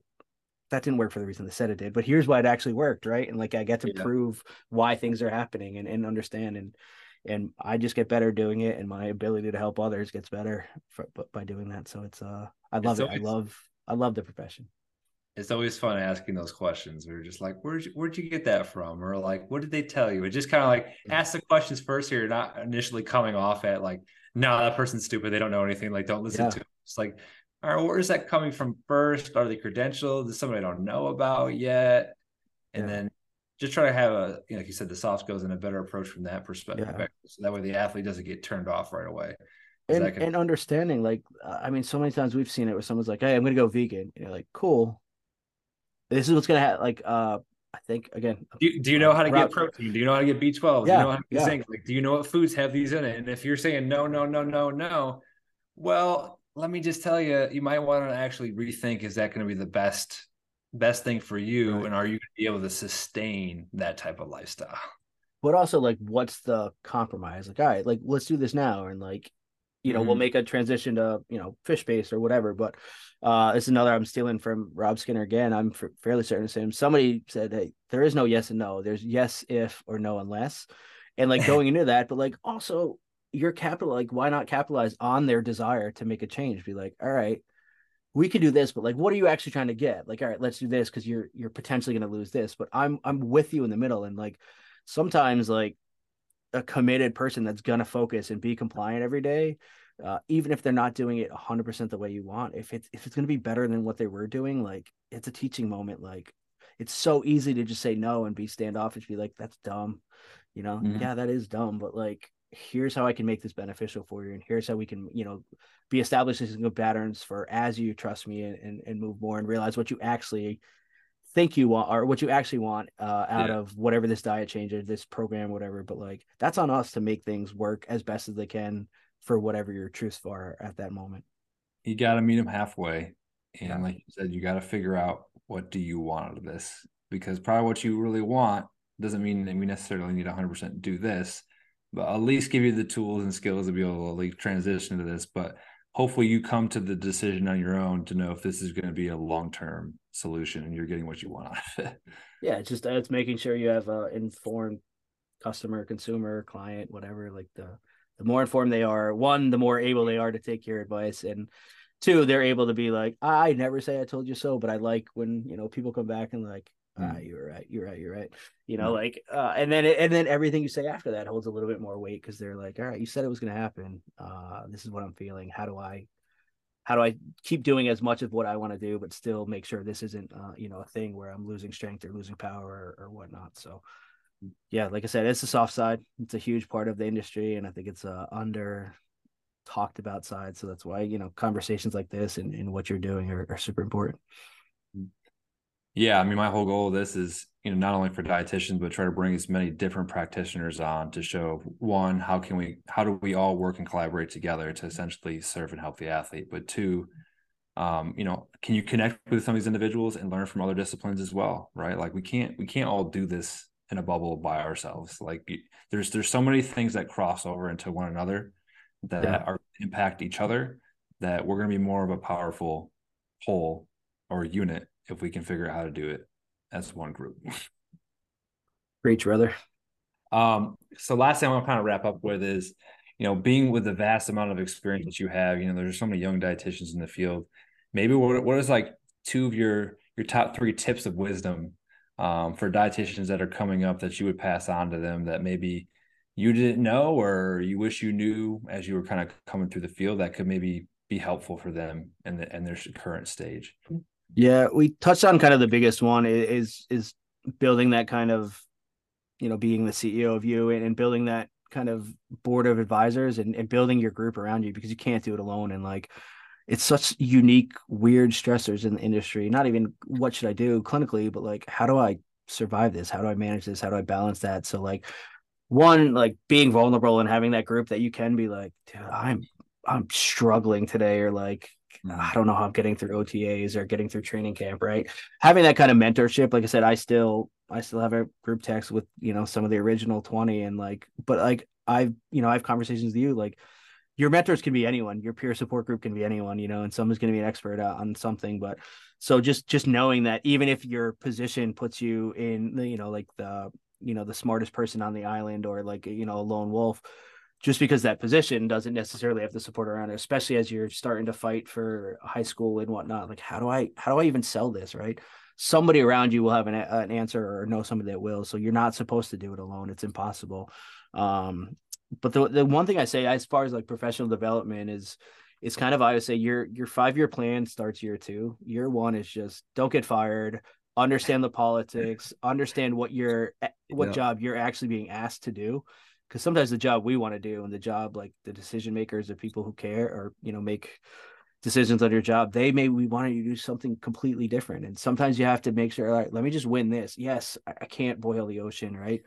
Speaker 2: that didn't work for the reason they said it did, but here's why it actually worked, right? And like I get to yeah. prove why things are happening and, and understand and and I just get better doing it and my ability to help others gets better for, by doing that. So it's uh I love it's it. Always, I love I love the profession.
Speaker 1: It's always fun asking those questions. We're just like, where'd you, where'd you get that from? Or like, what did they tell you? It just kind of like ask the questions first. So you're not initially coming off at like, no, that person's stupid. They don't know anything. Like, don't listen yeah. to. It. It's like, all right, where is that coming from first? Are they credentialed? Is somebody I don't know about yet? And yeah. then just try to have a, you know, like you said, the soft skills and a better approach from that perspective. Yeah. So that way the athlete doesn't get turned off right away.
Speaker 2: And, can... and understanding, like, I mean, so many times we've seen it where someone's like, Hey, I'm going to go vegan. And you're like, cool. This is what's going to happen. Like, uh, I think again.
Speaker 1: Do you, do you know how to get protein? Do you know how to get B12? Yeah, do you know how to get yeah. zinc? Like, do you know what foods have these in it? And if you're saying no, no, no, no, no, well, let me just tell you, you might want to actually rethink: is that going to be the best best thing for you, right. and are you going to be able to sustain that type of lifestyle?
Speaker 2: But also, like, what's the compromise? Like, all right, like let's do this now, and like, you know, mm-hmm. we'll make a transition to you know fish base or whatever. But uh, it's another I'm stealing from Rob Skinner again. I'm f- fairly certain to say somebody said, "Hey, there is no yes and no. There's yes if or no unless." And like <laughs> going into that, but like also you're capital like why not capitalize on their desire to make a change? Be like all right we could do this but like what are you actually trying to get? Like all right let's do this because you're you're potentially going to lose this but i'm i'm with you in the middle. And like sometimes like a committed person that's going to focus and be compliant every day uh, even if they're not doing it 100% the way you want if it's if it's going to be better than what they were doing like it's a teaching moment like it's so easy to just say no and be standoffish be like that's dumb you know? Mm-hmm. yeah that is dumb but like here's how I can make this beneficial for you, and here's how we can, you know, be establishing some good patterns for as you trust me and, and, and move more and realize what you actually think you want or what you actually want uh, out yeah. of whatever this diet change or this program, whatever. But like that's on us to make things work as best as they can for whatever your truths are at that moment.
Speaker 1: You got to meet them halfway, and yeah. like you said, you got to figure out what do you want out of this because probably what you really want doesn't mean that we necessarily need 100% do this but at least give you the tools and skills to be able to like transition to this. But hopefully you come to the decision on your own to know if this is going to be a long-term solution and you're getting what you want out of it. <laughs>
Speaker 2: Yeah, it's just uh, it's making sure you have a informed customer, consumer, client, whatever. Like the the more informed they are, one, the more able they are to take your advice, and two, they're able to be like, I never say I told you so, but I like when you know people come back and like, ah, mm. you're right, you're right, you're right. You know, like, uh, and then and then everything you say after that holds a little bit more weight because they're like, all right, you said it was going to happen. Uh, this is what I'm feeling. How do I, how do I keep doing as much of what I want to do, but still make sure this isn't, uh, you know, a thing where I'm losing strength or losing power or, or whatnot. So, yeah, like I said, it's the soft side. It's a huge part of the industry, and I think it's uh, under talked about side. So that's why you know conversations like this and, and what you're doing are, are super important.
Speaker 1: Yeah, I mean, my whole goal of this is, you know, not only for dietitians, but try to bring as many different practitioners on to show one, how can we, how do we all work and collaborate together to essentially serve and help the athlete? But two, um, you know, can you connect with some of these individuals and learn from other disciplines as well, right? Like we can't, we can't all do this in a bubble by ourselves. Like there's, there's so many things that cross over into one another that yeah. are impact each other that we're going to be more of a powerful whole or unit if we can figure out how to do it as one group. <laughs>
Speaker 2: Preach, brother.
Speaker 1: Um, so last thing I want to kind of wrap up with is, you know, being with the vast amount of experience that you have, you know, there's so many young dietitians in the field. Maybe what what is like two of your your top three tips of wisdom um, for dietitians that are coming up that you would pass on to them that maybe you didn't know or you wish you knew as you were kind of coming through the field that could maybe be helpful for them in the in their current stage?
Speaker 2: Yeah, we touched on kind of the biggest one is is building that kind of, you know, being the CEO of you and, and building that kind of board of advisors and, and building your group around you because you can't do it alone. And like it's such unique, weird stressors in the industry. Not even what should I do clinically, but like how do I survive this? How do I manage this? How do I balance that? So like one, like being vulnerable and having that group that you can be like, I'm I'm struggling today, or like. I don't know how I'm getting through OTAs or getting through training camp, right? Having that kind of mentorship, like I said, I still I still have a group text with you know some of the original 20 and like but like I've you know I have conversations with you like your mentors can be anyone your peer support group can be anyone you know and someone's going to be an expert on something but so just just knowing that even if your position puts you in the you know like the you know the smartest person on the island or like you know a lone wolf just because that position doesn't necessarily have the support around it especially as you're starting to fight for high school and whatnot like how do i how do i even sell this right somebody around you will have an, an answer or know somebody that will so you're not supposed to do it alone it's impossible um but the the one thing I say as far as like professional development is it's kind of I would say your your five year plan starts year two. Year one is just don't get fired, understand the politics, understand what your eh, what yeah. job you're actually being asked to do. Because sometimes the job we want to do and the job like the decision makers, the people who care or you know make decisions on your job, they may we want you to do something completely different. And sometimes you have to make sure, all right, let me just win this. Yes, I can't boil the ocean, right?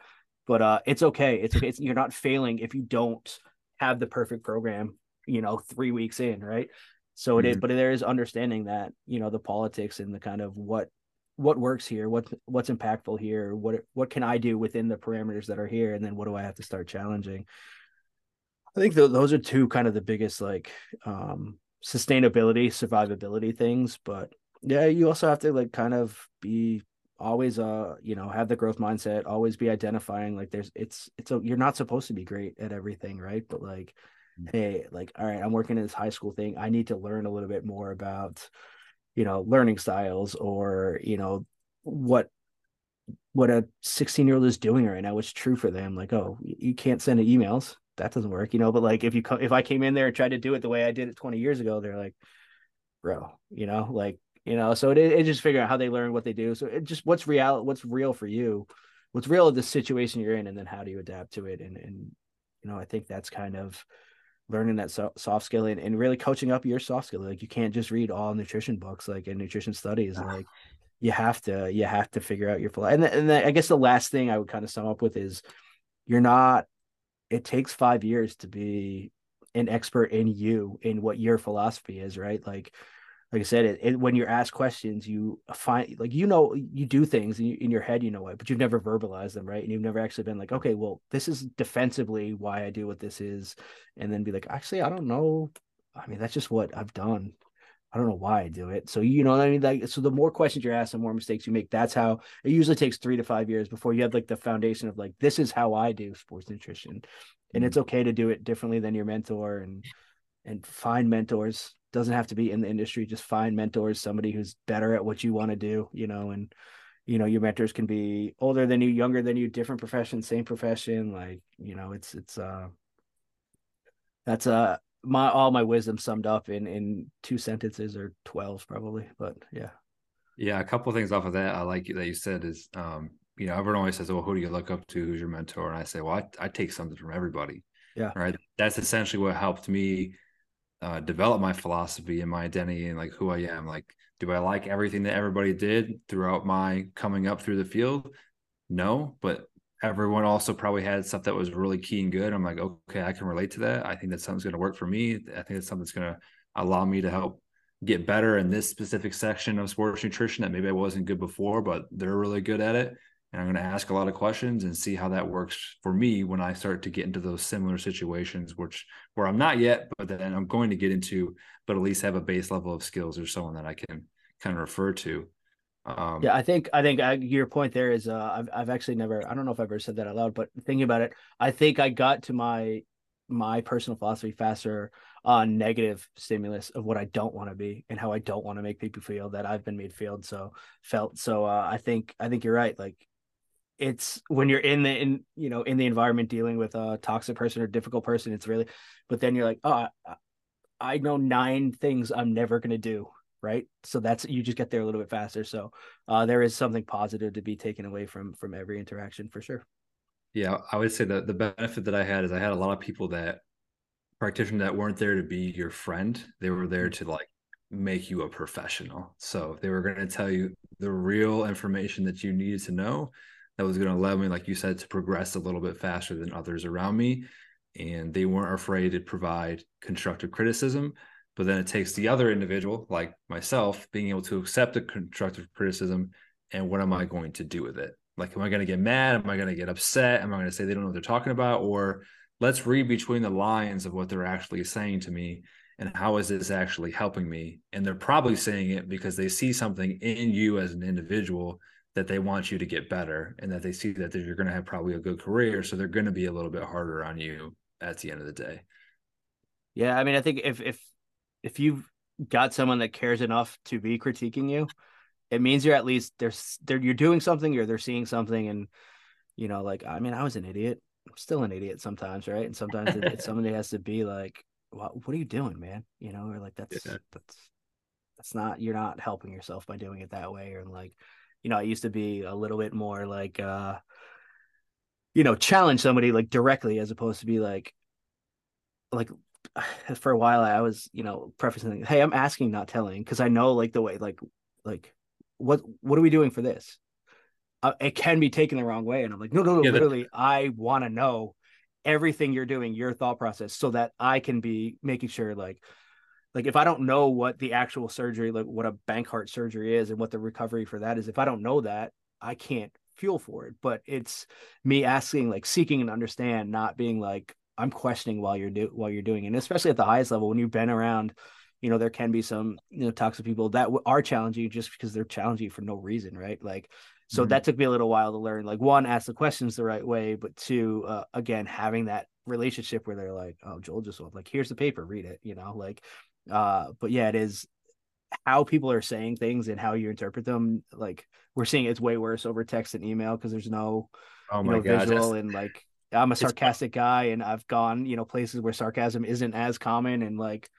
Speaker 2: but uh, it's okay. It's okay. It's, you're not failing if you don't have the perfect program, you know, three weeks in, right? So mm-hmm. it is, mm-hmm. but there is understanding that you know the politics and the kind of what what works here, what what's impactful here, what what can I do within the parameters that are here, and then what do I have to start challenging? I think th- those are two kind of the biggest like um, sustainability, survivability things. But yeah, you also have to like kind of be always uh you know have the growth mindset always be identifying like there's it's it's a you're not supposed to be great at everything right but like mm. hey like all right i'm working in this high school thing i need to learn a little bit more about you know learning styles or you know what what a 16 year old is doing right now what's true for them like oh you can't send emails. That doesn't work you know but like if you come if i came in there and tried to do it the way i did it 20 years ago they're like bro you know like you know so it, it just figure out how they learn what they do so it just what's real what's real for you what's real of the situation you're in and then how do you adapt to it and and you know i think that's kind of learning that so, soft skill and, and really coaching up your soft skill. Like you can't just read all nutrition books like in nutrition studies. Like you have to you have to figure out your flow. And, and then i guess the last thing i would kind of sum up with is you're not it takes five years to be an expert in you in what your philosophy is right? Like like I said, it, it, when you're asked questions, you find like you know you do things in, in your head, you know it, but you've never verbalized them, right? And you've never actually been like, okay, well, this is defensively why I do what this is, and then be like, actually, I don't know. I mean, that's just what I've done. I don't know why I do it. So you know what I mean? Like, so the more questions you're asked, the more mistakes you make. That's how it usually takes three to five years before you have like the foundation of like, this is how I do sports nutrition, and mm-hmm. it's okay to do it differently than your mentor and and find mentors doesn't have to be in the industry. Just find mentors somebody who's better at what you want to do you know and you know your mentors can be older than you younger than you different profession same profession like you know it's it's uh that's uh my all my wisdom summed up in in two sentences or 12 probably but yeah.
Speaker 1: Yeah a couple things off of that i like that you said is um you know everyone always says well who do you look up to? Who's your mentor? And i say well i, I take something from everybody.
Speaker 2: Yeah.
Speaker 1: Right? That's essentially what helped me uh, develop my philosophy and my identity and like who I am. Like, do I like everything that everybody did throughout my coming up through the field? No, but everyone also probably had stuff that was really key and good. I'm like, okay, I can relate to that. I think that something's going to work for me. I think it's something that's going to allow me to help get better in this specific section of sports nutrition that maybe I wasn't good before, but they're really good at it and I'm going to ask a lot of questions and see how that works for me when I start to get into those similar situations, which where I'm not yet, but then I'm going to get into, but at least have a base level of skills or someone that I can kind of refer to.
Speaker 2: Um, yeah, I think I think uh, your point there is uh, I've I've actually never I don't know if I've ever said that out loud, but thinking about it, I think I got to my my personal philosophy faster on negative stimulus of what I don't want to be and how I don't want to make people feel that I've been made feel so felt. So uh, I think I think you're right. Like it's when you're in the in you know in the environment dealing with a toxic person or difficult person it's really but then you're like oh I, I know nine things i'm never going to do right? So that's you just get there a little bit faster. So uh, there is something positive to be taken away from from every interaction for sure.
Speaker 1: Yeah i would say that the benefit that i had is i had a lot of people that practitioners that weren't there to be your friend they were there mm-hmm. to like make you a professional. So they were going to tell you the real information that you needed to know that was going to allow me like you said to progress a little bit faster than others around me. And they weren't afraid to provide constructive criticism. But then it takes the other individual like myself being able to accept the constructive criticism and what am i going to do with it? Like am i going to get mad? Am i going to get upset? Am i going to say they don't know what they're talking about? Or let's read between the lines of what they're actually saying to me and how is this actually helping me? And they're probably saying it because they see something in you as an individual that they want you to get better and that they see that you're going to have probably a good career so they're going to be a little bit harder on you at the end of the day.
Speaker 2: Yeah i mean i think if if if you've got someone that cares enough to be critiquing you it means you're at least there's they're you're doing something or they're seeing something and you know like i mean i was an idiot. I'm still an idiot sometimes right? And sometimes it, it, <laughs> somebody has to be like what, what are you doing man? You know or like that's yeah. that's that's not you're not helping yourself by doing it that way or like you know i used to be a little bit more like uh you know challenge somebody like directly as opposed to be like like <sighs> for a while I was, you know, prefacing, "Hey, I'm asking, not telling," because I know like the way, like, like, what what are we doing for this? Uh, it can be taken the wrong way, and I'm like, no, no, no, yeah, literally. I want to know everything you're doing, your thought process, so that I can be making sure, like, like if I don't know what the actual surgery, like what a Bankart surgery is, and what the recovery for that is, if I don't know that, I can't fuel for it. But it's me asking, like, seeking and understand, not being like, I'm questioning while you're do while you're doing it, and especially at the highest level when you've been around. You know, there can be some you know toxic people that are challenging just because they're challenging for no reason, right? Like, so mm-hmm. that took me a little while to learn. Like, one, ask the questions the right way, but two, uh, again, having that relationship where they're like, "Oh, Joel just like here's the paper, read it," you know, like. Uh, but yeah, it is how people are saying things and how you interpret them. Like we're seeing it's way worse over text and email because there's no, oh my you know, God, visual and like I'm a sarcastic guy and I've gone, you know, places where sarcasm isn't as common and like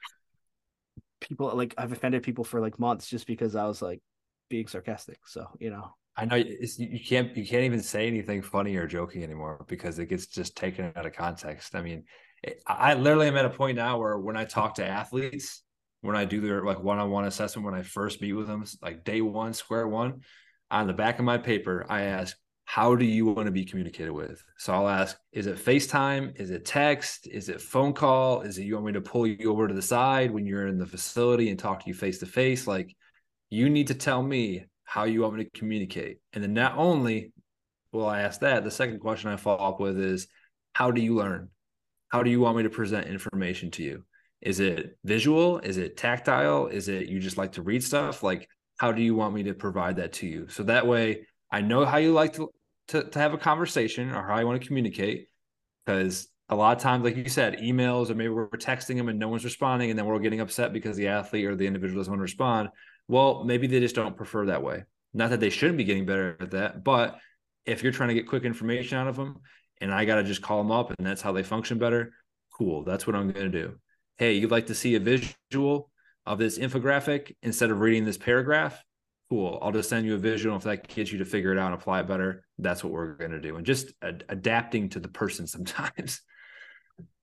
Speaker 2: people like I've offended people for like months just because I was like being sarcastic. So, you know.
Speaker 1: I know you can't you can't even say anything funny or joking anymore because it gets just taken out of context. I mean, I literally am at a point now where when I talk to athletes, when I do their like one-on-one assessment, when I first meet with them, like day one, square one, on the back of my paper, I ask, how do you want to be communicated with? So I'll ask, is it FaceTime? Is it text? Is it phone call? Is it you want me to pull you over to the side when you're in the facility and talk to you face to face? Like you need to tell me how you want me to communicate. And then not only will I ask that, the second question I follow up with is how do you learn? How do you want me to present information to you? Is it visual? Is it tactile? Is it you just like to read stuff? Like, how do you want me to provide that to you? So that way I know how you like to to, to have a conversation or how I want to communicate. Because a lot of times, like you said, emails or maybe we're texting them and no one's responding, and then we're getting upset because the athlete or the individual doesn't want to respond. Well, maybe they just don't prefer that way. Not that they shouldn't be getting better at that, but if you're trying to get quick information out of them and I got to just call them up and that's how they function better, cool. That's what I'm going to do. Hey, you'd like to see a visual of this infographic instead of reading this paragraph? cool. I'll just send you a visual. If that gets you to figure it out and apply it better, that's what we're going to do. And just ad- adapting to the person <laughs> sometimes.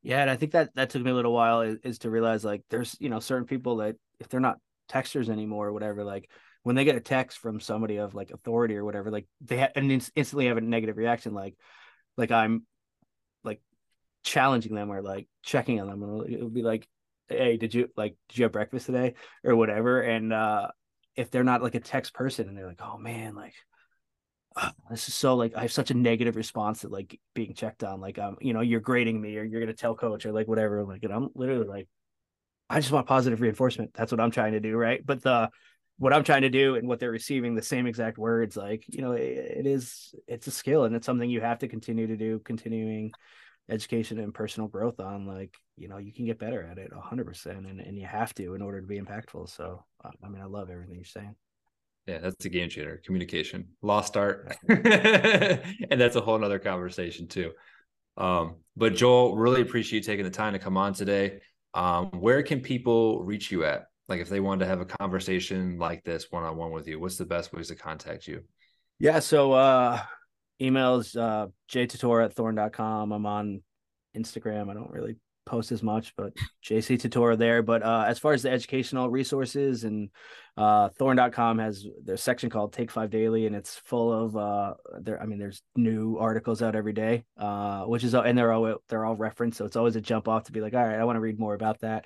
Speaker 2: Yeah. And I think that that took me a little while is, is, to realize like there's, you know, certain people that if they're not texters anymore or whatever, like when they get a text from somebody of like authority or whatever, like they ha- and instantly have a negative reaction. Like, like I'm like challenging them or like checking on them. And it would be like, Hey, did you like, did you have breakfast today or whatever? And, uh, if they're not like a text person and they're like, oh man, like this is so like I have such a negative response to like being checked on. Like um, you know, you're grading me or you're gonna tell coach or like whatever. Like, and I'm literally like, I just want positive reinforcement. That's what I'm trying to do, right? But the what I'm trying to do and what they're receiving the same exact words, like you know, it, it is it's a skill and it's something you have to continue to do, continuing education and personal growth on like you know you can get better at it 100% and, and you have to in order to be impactful. So i mean i love everything you're saying.
Speaker 1: Yeah that's a game changer. Communication lost art. <laughs> And that's a whole nother conversation too. Um, but joel really appreciate you taking the time to come on today. Um, where can people reach you at like if they wanted to have a conversation like this one on one with you, what's the best ways to contact you?
Speaker 2: Yeah. So uh emails uh jtotoro at thorne.com. I'm on Instagram. I don't really post as much, but JC Totoro there. But uh, as far as the educational resources and uh, Thorne.com has their section called Take Five Daily, and it's full of uh, there. I mean, there's new articles out every day, uh, which is and they're all they're all referenced, so it's always a jump off to be like, all right, I want to read more about that.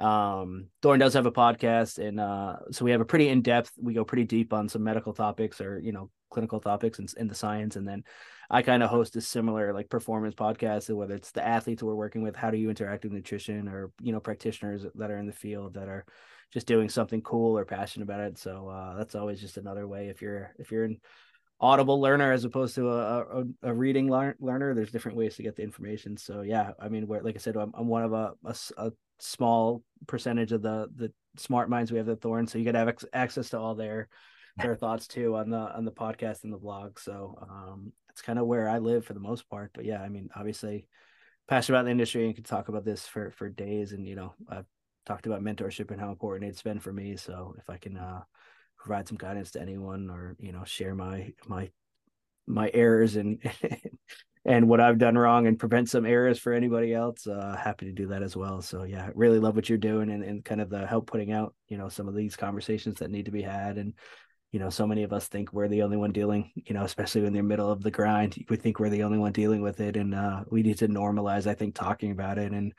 Speaker 2: Um, Thorne does have a podcast, and uh, so we have a pretty in depth. We go pretty deep on some medical topics or you know clinical topics and the science, and then I kind of host a similar like performance podcast, so whether it's the athletes we're working with, how do you interact with nutrition, or you know practitioners that are in the field that are just doing something cool or passionate about it. So uh, that's always just another way if you're if you're an audible learner as opposed to a, a, a reading lear- learner. There's different ways to get the information. So yeah, I mean, where like I said, I'm, I'm one of a, a, a small percentage of the the smart minds we have at Thorne, so you get have access to all their their thoughts too on the on the podcast and the blog. So um, it's kind of where I live for the most part. But yeah, I mean, obviously passionate about the industry and could talk about this for for days. And you know, I've talked about mentorship and how important it's been for me. So if I can uh, provide some guidance to anyone or you know share my my my errors and <laughs> and what I've done wrong and prevent some errors for anybody else, uh, happy to do that as well. So yeah, really love what you're doing and, and kind of the help putting out, you know, some of these conversations that need to be had and you know, so many of us think we're the only one dealing, you know, especially when they're middle of the grind, we think we're the only one dealing with it. And uh, we need to normalize, I think, talking about it. And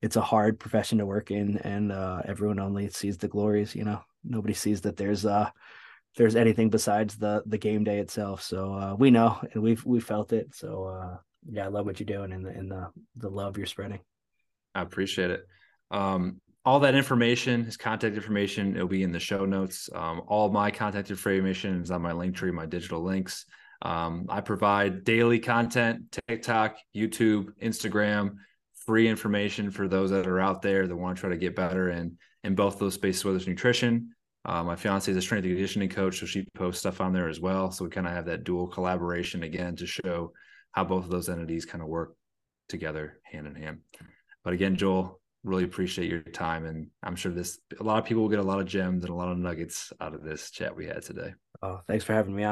Speaker 2: it's a hard profession to work in and uh, everyone only sees the glories, you know, nobody sees that there's uh there's anything besides the the game day itself. So uh, we know and we've we felt it. So uh, yeah, I love what you're doing and the and the the love you're spreading.
Speaker 1: I appreciate it. Um, all that information, his contact information, it'll be in the show notes. Um, all my contact information is on my link tree, my digital links. Um, I provide daily content, TikTok, YouTube, Instagram, free information for those that are out there that want to try to get better in in both those spaces, whether it's nutrition. Uh, my fiance is a strength and conditioning coach, so she posts stuff on there as well. So we kind of have that dual collaboration again to show how both of those entities kind of work together hand in hand. But again, Joel, really appreciate your time and i'm sure this a lot of people will get a lot of gems and a lot of nuggets out of this chat we had today
Speaker 2: oh thanks for having me on